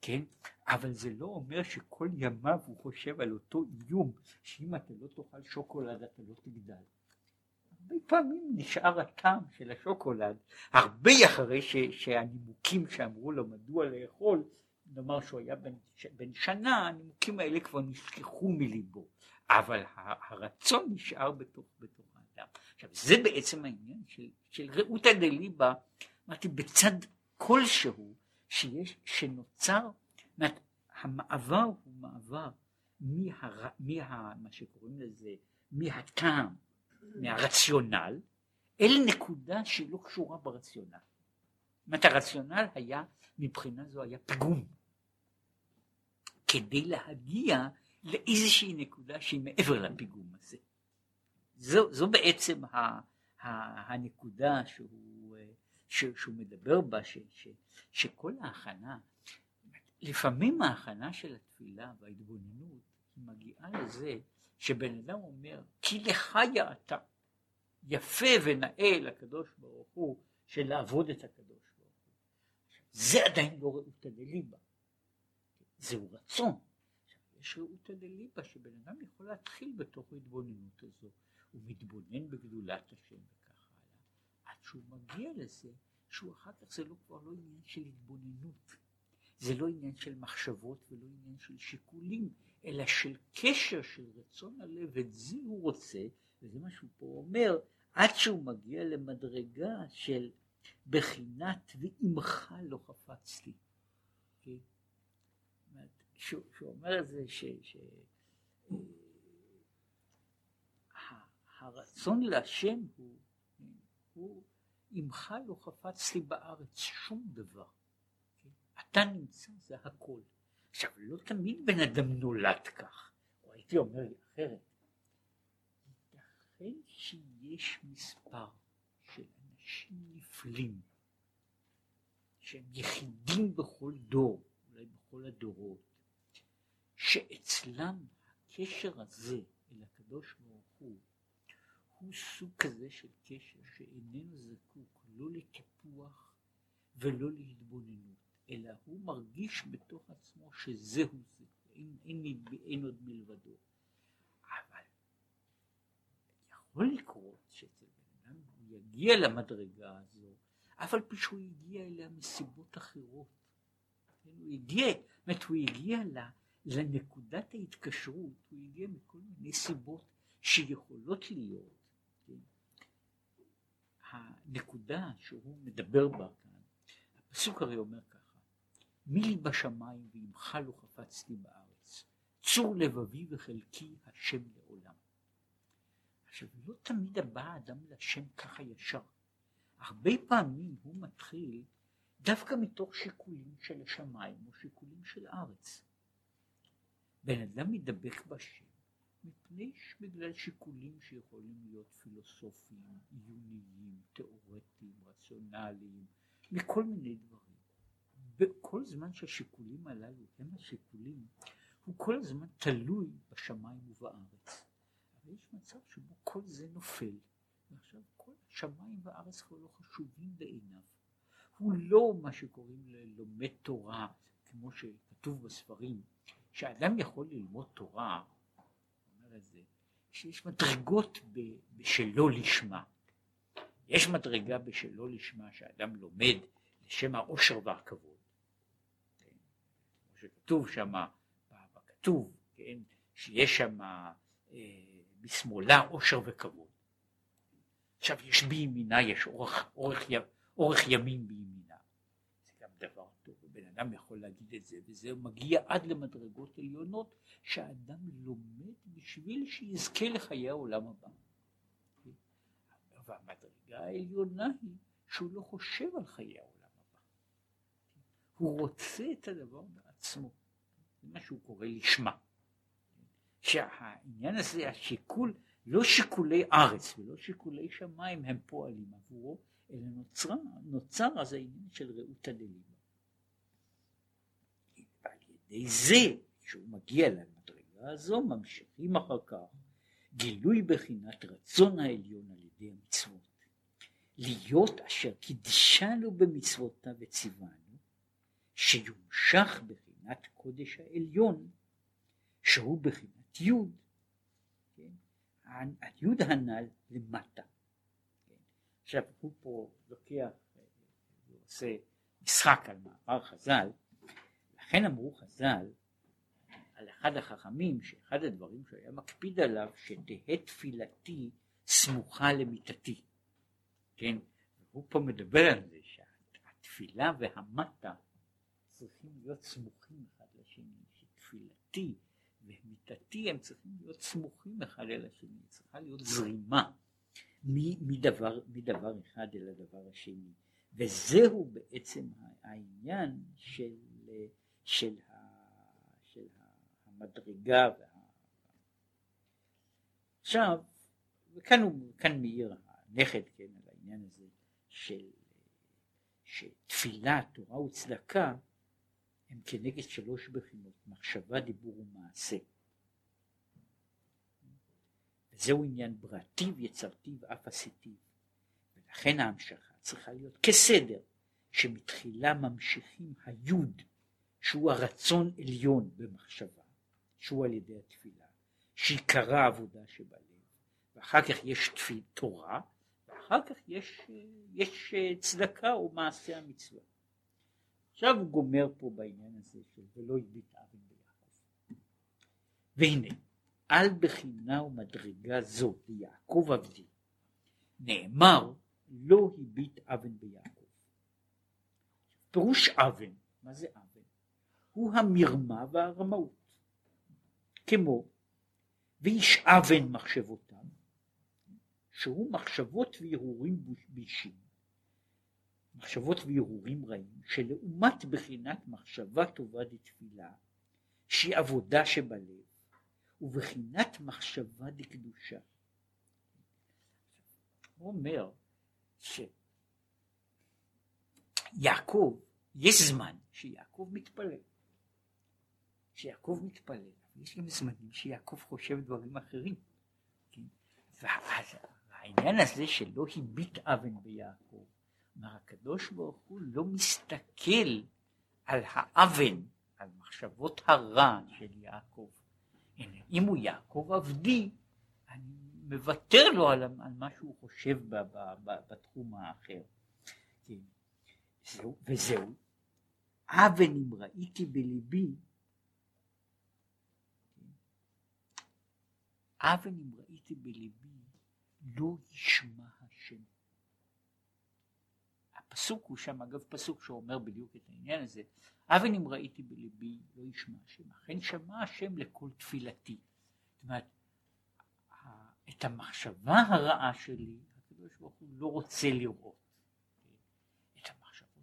כן? אבל זה לא אומר שכל ימיו הוא חושב על אותו איום, שאם אתה לא תאכל שוקולד אתה לא תגדל. הרבה פעמים נשאר הטעם של השוקולד, הרבה אחרי ש, שהנימוקים שאמרו לו מדוע לאכול, נאמר שהוא היה בן, בן שנה, הנימוקים האלה כבר נשכחו מליבו, אבל הרצון נשאר בתוך, בתוך האדם. עכשיו זה בעצם העניין של, של ראותא דליבה, אמרתי בצד כלשהו שיש, שנוצר, אומרת, המעבר הוא מעבר מה, מה, מה שקוראים לזה, מהטעם, מהרציונל, אל נקודה שלא קשורה ברציונל. זאת הרציונל היה, מבחינה זו היה פיגום. כדי להגיע לאיזושהי נקודה שהיא מעבר לפיגום הזה. זו, זו בעצם ה, ה, הנקודה שהוא, שהוא מדבר בה, ש, ש, שכל ההכנה, לפעמים ההכנה של התפילה וההתבוננות מגיעה לזה שבן אדם אומר כי לך יעתה. יפה ונאה לקדוש ברוך הוא של לעבוד את הקדוש ברוך הוא. זה עדיין לא ראותא דליבה, זהו רצון. יש ראותא דליבה שבן אדם יכול להתחיל בתוך ההתבוננות הזו, הוא מתבונן בגדולת השם וכך הלאה, עד שהוא מגיע לזה שהוא אחר כך זה לא כבר לא עניין של התבוננות, זה לא עניין של מחשבות ולא עניין של שיקולים, אלא של קשר של רצון הלב, את זה הוא רוצה, וזה מה שהוא פה אומר, עד שהוא מגיע למדרגה של בחינת ועמך לא חפצתי. כן? שהוא, אומר את זה ש... ש הרצון להשם הוא, הוא עמך לא חפצתי בארץ שום דבר. אתה נמצא זה הכל. עכשיו לא תמיד בן אדם נולד כך, או הייתי אומר אחרת, ייתכן שיש מספר של אנשים נפלים שהם יחידים בכל דור, אולי בכל הדורות, שאצלם הקשר הזה אל הקדוש ברוך הוא הוא סוג כזה של קשר שאיננו זקוק לא לטיפוח ולא להתבוננות, אלא הוא מרגיש בתוך עצמו שזהו זה, אין, אין, אין עוד מלבדו. אבל יכול לקרות שאצל בן אדם הוא יגיע למדרגה הזו, אף על פי שהוא הגיע אליה מסיבות אחרות. כן, הוא הגיע, זאת אומרת, הוא הגיע לנקודת ההתקשרות, הוא הגיע מכל מיני סיבות שיכולות להיות הנקודה שהוא מדבר בה כאן, הפסוק הרי אומר ככה, מי לי בשמיים ועמך לא חפצתי בארץ, צור לבבי וחלקי השם לעולם. עכשיו לא תמיד בא האדם להשם ככה ישר, הרבה פעמים הוא מתחיל דווקא מתוך שיקולים של השמיים או שיקולים של הארץ. בן אדם מדבק בשם מפני שבגלל שיקולים שיכולים להיות פילוסופיים, עיוניים, תיאורטיים, רציונליים, מכל מיני דברים. וכל זמן שהשיקולים הללו הם השיקולים, הוא כל הזמן תלוי בשמיים ובארץ. אבל יש מצב שבו כל זה נופל, ועכשיו כל השמיים והארץ כבר לא חשובים בעיניו. הוא לא מה שקוראים ללומד תורה, כמו שכתוב בספרים, שאדם יכול ללמוד תורה, אומר את זה, שיש מדרגות בשלו לשמה. יש מדרגה בשלו לשמה שאדם לומד לשם העושר והכבוד. שכתוב שם, בכתוב, כן, שיש שם אה, בשמאלה עושר וכבוד. עכשיו יש בימינה, יש אורך, אורך, אורך ימים בימינה. זה גם דבר טוב, ובן אדם יכול להגיד את זה, וזה מגיע עד למדרגות עליונות שהאדם לומד בשביל שיזכה לחיי העולם הבא. והמדרגה העליונה היא שהוא לא חושב על חיי העולם הבא. הוא רוצה את הדבר בעצמו. זה מה שהוא קורא לשמה. שהעניין הזה, השיקול, לא שיקולי ארץ ולא שיקולי שמיים הם פועלים עבורו, אלא נוצר, נוצר אז העניין של רעותא דליבה. ועל ידי זה, כשהוא מגיע למדרגה הזו, ממשיכים אחר כך גילוי בחינת רצון העליון על ידי המצוות. להיות אשר קידשנו במצוותיו וציוונו, שיומשך בחינת קודש העליון, שהוא בחינת יוד, כן? היוד הנ"ל למטה. כן? עכשיו הוא פה לוקח, הוא עושה משחק על מעבר חז"ל, לכן אמרו חז"ל על אחד החכמים שאחד הדברים שהיה מקפיד עליו שתהא תפילתי סמוכה למיטתי. כן, הוא פה מדבר על זה שהתפילה והמטה צריכים להיות סמוכים אחד לשני, שתפילתי ומיטתי הם צריכים להיות סמוכים אחד אל השני, צריכה להיות זרימה מדבר, מדבר אחד אל הדבר השני, וזהו בעצם העניין של, של, ה, של המדרגה. וה... עכשיו, וכאן הוא, כאן מאיר הנכד, כן, העניין הזה של שתפילה, תורה וצדקה הם כנגד שלוש בחינות, מחשבה, דיבור ומעשה. וזהו עניין בראתיו, יצרתיו, אף עשיתיו. ולכן ההמשכה צריכה להיות כסדר, שמתחילה ממשיכים היוד, שהוא הרצון עליון במחשבה, שהוא על ידי התפילה, שעיקרה העבודה שבלב, ואחר כך יש תפיל תורה, אחר כך יש, יש צדקה או מעשה המצווה. עכשיו הוא גומר פה בעניין הזה של ולא הביט אבן ביעקב. והנה, על בחינה ומדרגה זו ליעקב עבדי, נאמר לא הביט אבן ביעקב. פירוש אבן, מה זה אבן? הוא המרמה והרמאות. כמו ואיש אבן מחשבותיו שהוא מחשבות והרהורים בישים, מחשבות והרהורים רעים, שלעומת בחינת מחשבה טובה דתפילה, שהיא עבודה שבלב, ובחינת מחשבה דקדושה. הוא אומר שיעקב, יש זמן שיעקב מתפלל, שיעקב מתפלל, יש גם זמנים שיעקב חושב דברים אחרים. כן? ואז העניין הזה שלא הביט אבן ביעקב, אומר הקדוש ברוך הוא לא מסתכל על האבן, על מחשבות הרע של יעקב. אם הוא יעקב עבדי, אני מוותר לו על, על מה שהוא חושב ב, ב, ב, בתחום האחר. כן. זהו, וזהו, אבן אם ראיתי בליבי, כן. אבן אם ראיתי בליבי, לא ישמע. הפסוק הוא שם, אגב פסוק שאומר בדיוק את העניין הזה, אבן אם ראיתי בליבי לא ישמע השם, אכן שמע השם לכל תפילתי. זאת אומרת, את המחשבה הרעה שלי, הקדוש ברוך הוא לא רוצה לראות.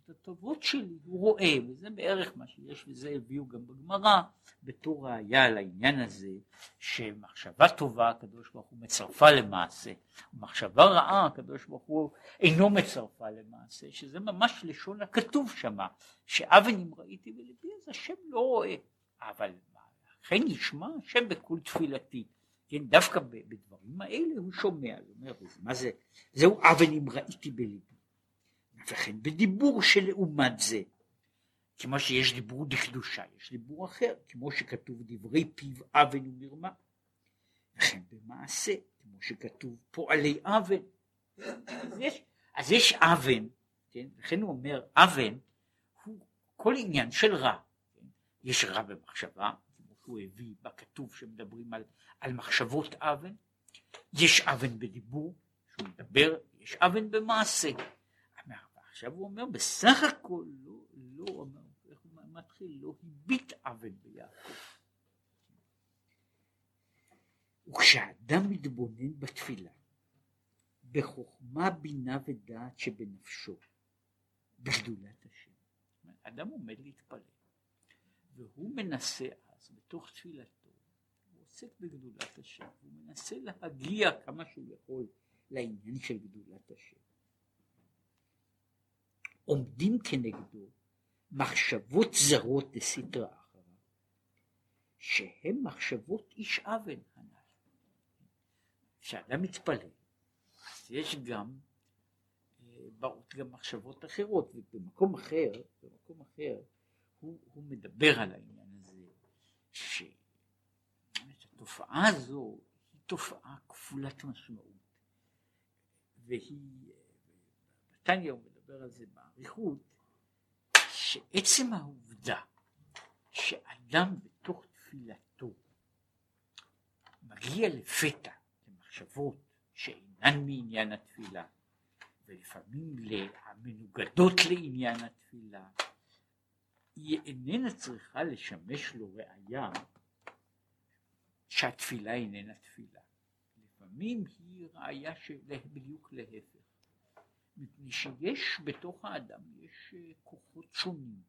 את הטובות שלי, הוא רואה, וזה בערך מה שיש, וזה הביאו גם בגמרא, בתור ראיה לעניין הזה, שמחשבה טובה הקדוש ברוך הוא מצרפה למעשה, ומחשבה רעה הקדוש ברוך הוא אינו מצרפה למעשה, שזה ממש לשון הכתוב שמה, אם ראיתי בלבי אז השם לא רואה, אבל לכן ישמע השם בכל תפילתי, כן, דווקא בדברים האלה הוא שומע, הוא אומר, מה זה, זהו אבן אם ראיתי בליבי. וכן בדיבור שלעומת זה, כמו שיש דיבור דקדושה, יש דיבור אחר, כמו שכתוב דברי פיו אבן ומרמה, וכן במעשה, כמו שכתוב פועלי אבן. אז יש, אז יש אבן, כן? לכן הוא אומר, אבן הוא כל עניין של רע. כן? יש רע במחשבה, כמו שהוא הביא בכתוב שמדברים על, על מחשבות אבן, יש אבן בדיבור, שהוא מדבר, יש אבן במעשה. עכשיו הוא אומר בסך הכל לא, לא, אומר, איך הוא מתחיל, לא הביט אבן ביעקב. וכשאדם מתבונן בתפילה, בחוכמה, בינה ודעת שבנפשו, בגדולת השם. אדם עומד להתפלל, והוא מנסה אז בתוך תפילתו, הוא עוסק בגדולת השם, הוא מנסה להגיע כמה שהוא יכול לעניין של גדולת השם. עומדים כנגדו מחשבות זרות דסתרא אחרא, שהן מחשבות איש אבן הנ"ל. כשאדם מתפלל, אז יש גם, אה, באות גם מחשבות אחרות, ובמקום אחר, במקום אחר, הוא, הוא מדבר על העניין הזה, שהתופעה הזו היא תופעה כפולת משמעות, והיא, בתניא הוא מדבר על זה באריכות, שעצם העובדה שאדם בתוך תפילתו מגיע לפתע למחשבות שאינן מעניין התפילה, ולפעמים המנוגדות לעניין התפילה, היא איננה צריכה לשמש לו ראייה שהתפילה איננה תפילה. לפעמים היא ראייה בדיוק להפך. מפני שיש בתוך האדם, יש אה, כוחות שונים.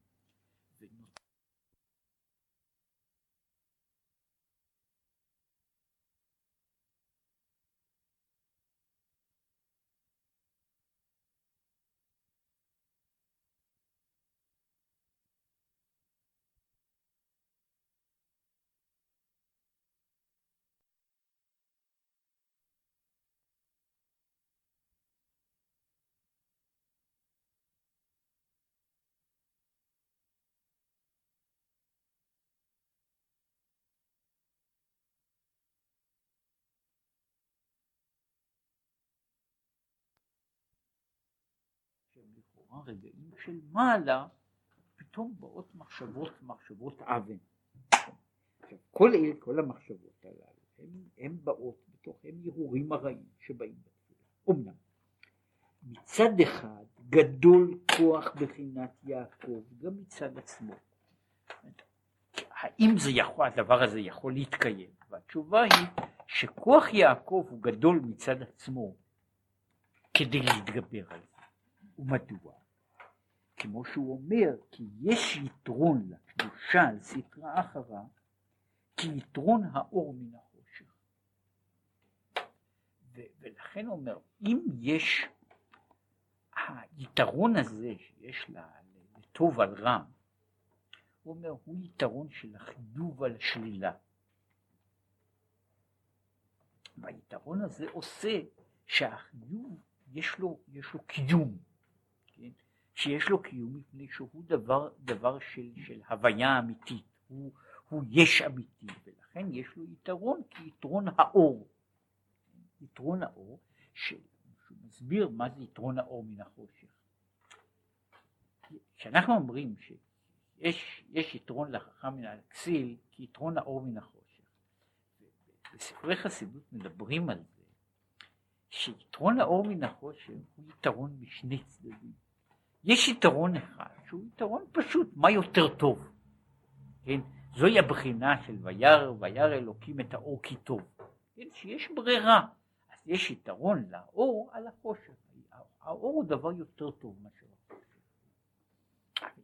לכאורה רגעים של מעלה, פתאום באות מחשבות, מחשבות. עכשיו, כל אלה, כל המחשבות הללו, הן באות בתוך, הם הרהורים הרעים שבאים בתפילה. אמנם, מצד אחד גדול כוח בחינת יעקב, גם מצד עצמו. האם זה יכול, הדבר הזה יכול להתקיים? והתשובה היא שכוח יעקב הוא גדול מצד עצמו כדי להתגבר על זה. ומדוע? כמו שהוא אומר, כי יש יתרון לקדושה על סטרה אחרה, כי יתרון האור מן החושך. ולכן אומר, אם יש היתרון הזה שיש לטוב על רע, הוא אומר, הוא יתרון של החיוב על השלילה. והיתרון הזה עושה שהחיוב יש לו, יש לו קיום. שיש לו קיום מפני שהוא דבר, דבר של, של הוויה אמיתית, הוא, הוא יש אמיתי, ולכן יש לו יתרון כיתרון האור. יתרון האור, שהוא מסביר מה זה יתרון האור מן החושך. כשאנחנו אומרים שיש יתרון לחכם מן הכסיל כיתרון האור מן החושך, בספרי חסידות מדברים על זה, שיתרון האור מן החושך הוא יתרון משני צדדים. יש יתרון אחד שהוא יתרון פשוט, מה יותר טוב? כן? זוהי הבחינה של וירא וירא אלוקים את האור כי טוב. כן? שיש ברירה. אז יש יתרון לאור על החושך. האור הוא דבר יותר טוב מאשר החושך.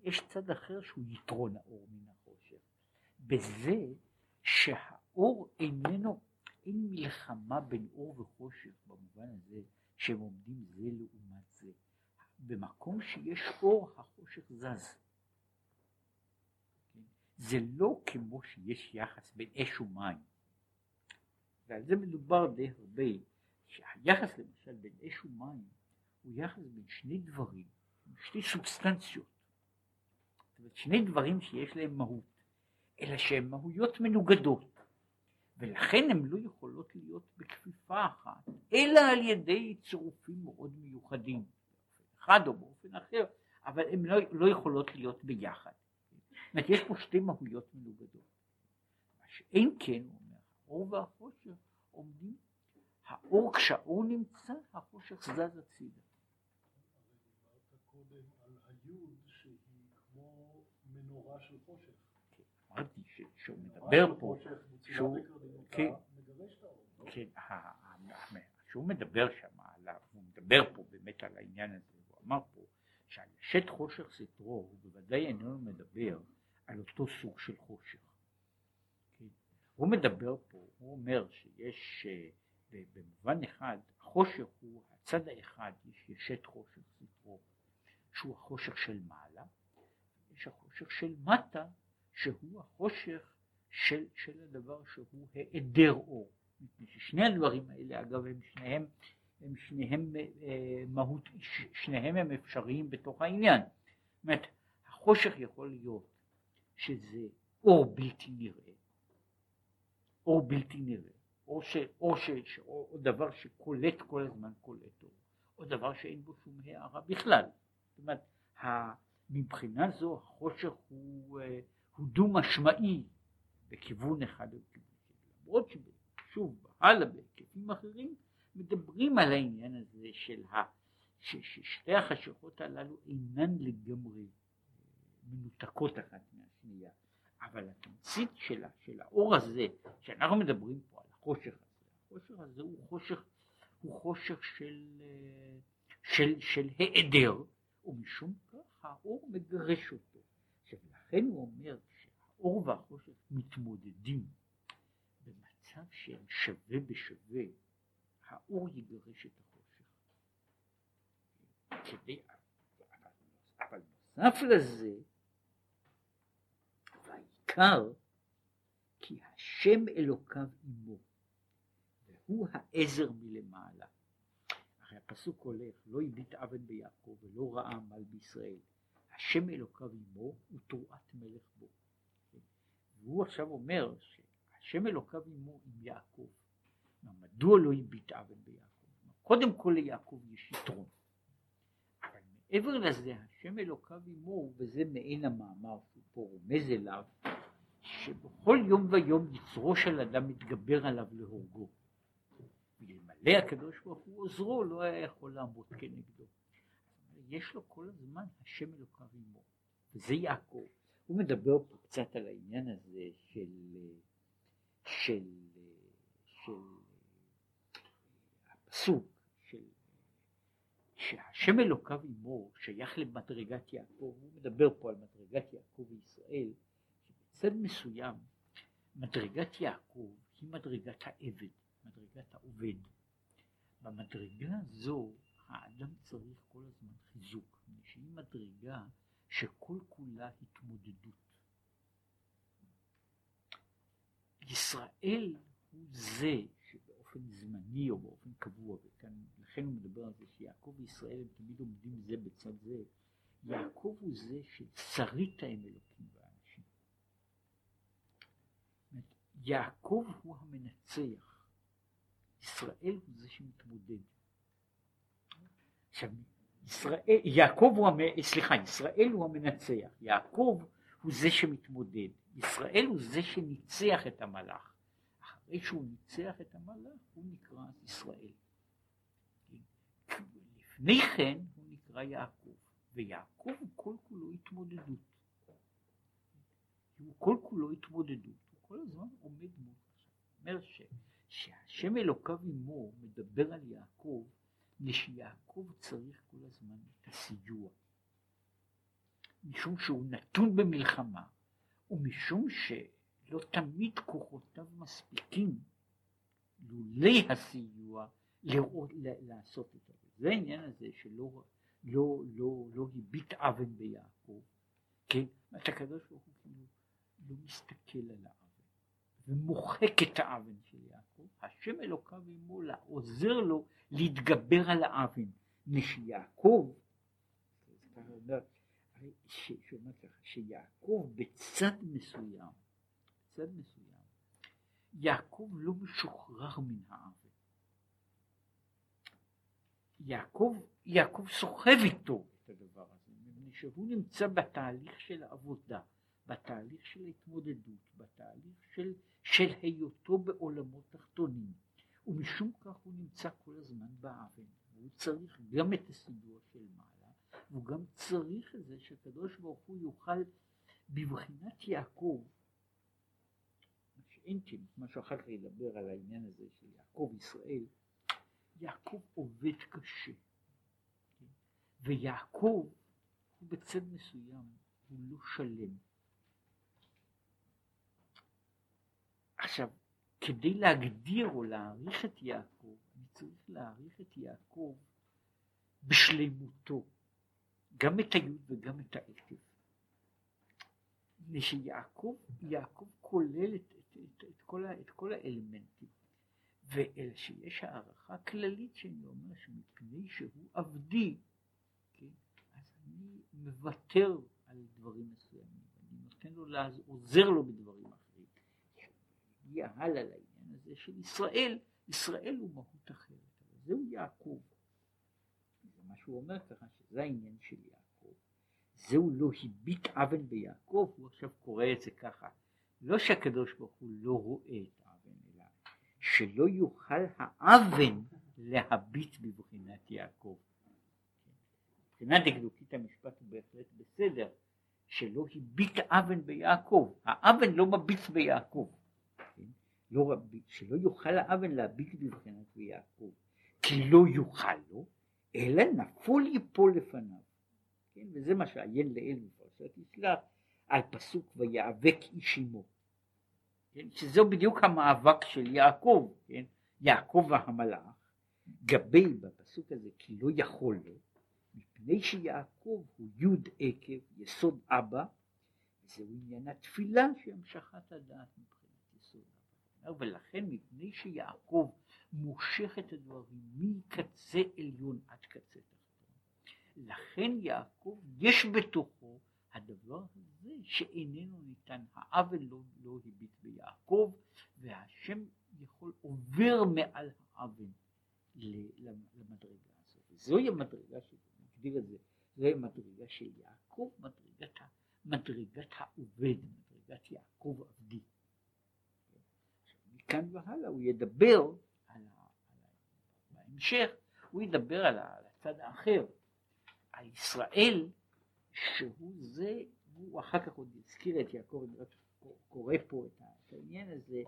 יש צד אחר שהוא יתרון האור מן החושך. בזה שהאור איננו, אין מלחמה בין אור וחושך במובן הזה שהם עומדים זה לעומת. במקום שיש אור החושך זז. זה לא כמו שיש יחס בין אש ומים. ועל זה מדובר די הרבה, שהיחס למשל בין אש ומים הוא יחס בין שני דברים, שתי סובסטנציות. זאת אומרת, שני דברים שיש להם מהות, אלא שהן מהויות מנוגדות. ולכן הן לא יכולות להיות בכפיפה אחת, אלא על ידי צירופים מאוד מיוחדים, אחד או באופן אחר, אבל הן לא, לא יכולות להיות ביחד. זאת אומרת, יש פה שתי מהויות מנוגדות. מה שאין כן, הוא אומר, האור והחושך עומדים, האור כשהאור נמצא, החושך זז הצידה. אמרתי שהוא מדבר פה, שהוא, כן, כן, שהוא מדבר שם, הוא מדבר פה באמת על העניין הזה, אמר פה שעל שת חושך סתרו הוא בוודאי איננו מדבר על אותו סוג של חושך. כן? הוא מדבר פה, הוא אומר שיש אה, במובן אחד, החושך הוא הצד האחד, יש ישת חושך סתרו, שהוא החושך של מעלה, יש החושך של מטה, שהוא החושך של, של הדבר שהוא היעדר אור. שני הדברים האלה אגב הם שניהם הם שניהם אה, מהות, שניהם הם אפשריים בתוך העניין. זאת אומרת, החושך יכול להיות שזה אור בלתי נראה, אור בלתי נראה, או, ש, או, ש, או, או דבר שקולט כל הזמן קולט אור, או דבר שאין בו שום הערה בכלל. זאת אומרת, מבחינה זו החושך הוא, אה, הוא דו משמעי בכיוון אחד או בכיוון שני, למרות ששוב, הלאה בהיקפים אחרים, מדברים על העניין הזה של ה... ששתי החשכות הללו אינן לגמרי מנותקות אחת מהשנייה, אבל התמצית שלה, של האור הזה, שאנחנו מדברים פה על החושך הזה, החושך הזה הוא חושך, הוא חושך של, של, של היעדר, ומשום כך האור מגרש אותו. עכשיו לכן הוא אומר שהאור והחושך מתמודדים במצב שהם שווה בשווה האור יגרש את החושך. כדי, אבל נוסף לזה, והעיקר, כי השם אלוקיו עמו, והוא העזר מלמעלה. הרי הפסוק הולך, לא הביט אבן ביעקב ולא ראה עמל בישראל. השם אלוקיו עמו ותרועת מלך בו. והוא עכשיו אומר שהשם אלוקיו עמו עם יעקב. מדוע לא הביט אבן ביעקב? קודם כל ליעקב יש יתרון. אבל מעבר לזה, השם אלוקיו עמו, וזה מעין המאמר שהוא פה רומז אליו, שבכל יום ויום יצרו של אדם מתגבר עליו להורגו. ואלמלא הקדוש ברוך הוא עוזרו, לא היה יכול לעמוד כנגדו. יש לו כל הזמן השם אלוקיו עמו, וזה יעקב. הוא מדבר פה קצת על העניין הזה של, של, של הפסוק של שהשם אלוקיו עמו שייך למדרגת יעקב, הוא מדבר פה על מדרגת יעקב וישראל, שבצד מסוים מדרגת יעקב היא מדרגת העבד, מדרגת העובד. במדרגה הזו האדם צריך כל הזמן חיזוק, שהיא מדרגה שכל כולה התמודדות. ישראל הוא זה באופן זמני או באופן קבוע, וכאן לכן הוא מדבר על זה שיעקב וישראל הם תמיד עומדים זה בצד זה, יעקב הוא זה ששרית הם אלוקים ואנשים. יעקב הוא המנצח, ישראל הוא זה שמתמודד. עכשיו, ישראל, יעקב הוא, סליחה, ישראל הוא המנצח, יעקב הוא זה שמתמודד, ישראל הוא זה שניצח את המלאך. אחרי שהוא ניצח את המלאך, הוא נקרא ישראל. לפני כן הוא נקרא יעקב, ויעקב הוא כל כולו התמודדות. הוא כל כולו התמודדות, הוא כל הזמן עומד מול. אומר ש, שהשם אלוקיו עמו מדבר על יעקב, מפני שיעקב צריך כל הזמן את הסיוע. משום שהוא נתון במלחמה, ומשום שלא תמיד כוחותיו מספיקים לולי הסיוע לראות, לעשות את זה. זה העניין הזה שלא לא, לא, לא הביט אבן ביעקב, כן? אתה הקדוש ברוך הוא כאילו לא מסתכל על האבן ומוחק את האבן של יעקב, השם אלוקיו עמו עוזר לו להתגבר על האבן, משיעקב, שיעקב בצד מסוים, בצד מסוים, יעקב לא משוחרר מן האבן. יעקב, יעקב סוחב איתו את הדבר הזה, מפני שהוא נמצא בתהליך של העבודה, בתהליך של ההתמודדות, בתהליך של, של היותו בעולמות תחתונים, ומשום כך הוא נמצא כל הזמן באבן, והוא צריך גם את הסידור של מעלה, והוא גם צריך את זה שהקדוש ברוך הוא יוכל בבחינת יעקב, כן, מה שאחר כך ידבר על העניין הזה של יעקב ישראל, יעקב עובד קשה, כן? ויעקב הוא בצד מסוים, הוא לא שלם. עכשיו, כדי להגדיר או להעריך את יעקב, אני צריך להעריך את יעקב בשלמותו, גם את היוד וגם את העקב. מפני שיעקב, יעקב כולל את, את, את, כל, את כל האלמנטים. ואלה שיש הערכה כללית שאני אומר שמפני שהוא עבדי, כן, אז אני מוותר על דברים מסוימים, אני נותן לו, עוזר לו בדברים אחרים. הגיע הלאה לעניין הזה של ישראל, ישראל הוא מהות אחרת, אבל זהו יעקב. זה מה שהוא אומר ככה, שזה העניין של יעקב. זהו לא הביט אבן ביעקב, הוא עכשיו קורא את זה ככה. לא שהקדוש ברוך הוא לא רואה את שלא יוכל האוון להביט בבחינת יעקב. מבחינה דקדוקית המשפט הוא בהחלט בסדר, שלא הביט אוון ביעקב, האוון לא מביט ביעקב, כן? לא רביט, שלא יוכל האוון להביט בבחינת יעקב, כי לא יוכל לו, אלא נפול יפול לפניו, כן? וזה מה שעיין לאל בפרשת יסלח, על פסוק ויאבק איש עמו. כן? שזהו בדיוק המאבק של יעקב, כן? יעקב והמלאך, גבי בפסוק הזה כי לא יכול לו, מפני שיעקב הוא יוד עקב, יסוד אבא, וזהו עניין התפילה שהיא המשכת הדעת מבחינת יסוד אבא. ולכן מפני שיעקב מושך את הדברים מקצה עליון עד קצה תחתון, לכן יעקב יש בתוכו הדבר הזה שאיננו ניתן, העוול לא, לא הביט ביעקב, והשם יכול, עובר מעל העוול למדרגה הזאת. וזוהי המדרגה, נגדיר את זה, זוהי המדרגה של יעקב, מדרגת, מדרגת העובד, מדרגת יעקב עבדי. מכאן והלאה הוא ידבר על, ה, על ה, בהמשך, הוא ידבר על הצד האחר, על ישראל שהוא זה, הוא אחר כך עוד הזכיר את יעקב, אני רק קורא פה את העניין הזה,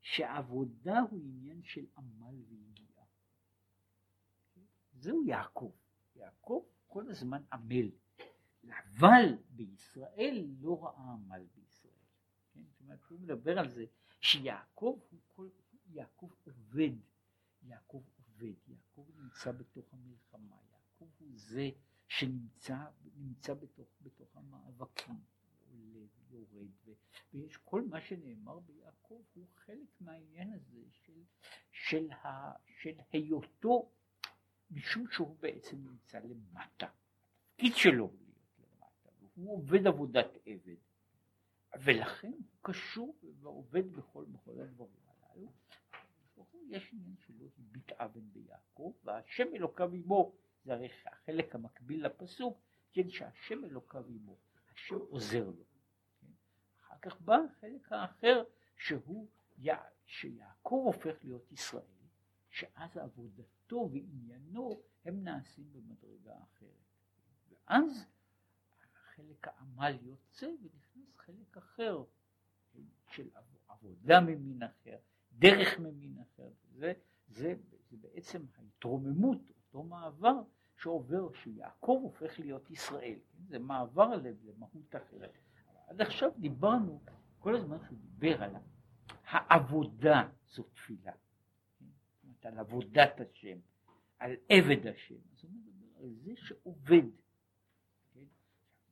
שעבודה הוא עניין של עמל ויגיעה. זהו יעקב, יעקב כל הזמן עמל, אבל בישראל לא ראה עמל בישראל. כן? זאת אומרת, הוא מדבר על זה שיעקב הוא כל, יעקב עובד, יעקב עובד, יעקב נמצא בתוך המלחמה, יעקב הוא זה שנמצא בתוך, בתוך המאבקים, עולה ויורד, ויש כל מה שנאמר ביעקב הוא חלק מהעניין הזה של, של, ה, של היותו, משום שהוא בעצם נמצא למטה, התפקיד שלו להיות למטה, והוא עובד עבודת עבד, ולכן הוא קשור ועובד בכל, בכל הדברים הללו. יש עניין שלא הביט אבן ביעקב, והשם אלוקיו עמו זה הרי החלק המקביל לפסוק, כן, שהשם אלוקיו עמו, השם עוזר לו. כן? אחר כך בא החלק האחר שהוא, שיעקב הופך להיות ישראל, שאז עבודתו ועניינו הם נעשים במדרגה אחרת. ואז חלק העמל יוצא ונכנס חלק אחר כן, של עבודה ממין אחר, דרך ממין אחר. זה, זה, זה בעצם ההתרוממות, אותו מעבר שעובר, שיעקב הופך להיות ישראל, כן? זה מעבר למהות אחרת. עד עכשיו דיברנו, כל הזמן שהוא דיבר על העבודה זו תפילה, כן? על עבודת השם, על עבד השם, אז הוא מדבר על זה שעובד. כן?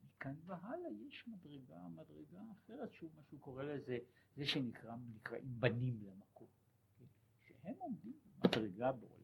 מכאן והלאה יש מדרגה, מדרגה אחרת, שהוא מה שהוא קורא לזה, זה שנקרא, נקראים בנים למקום? שהם עומדים במדרגה בעולם.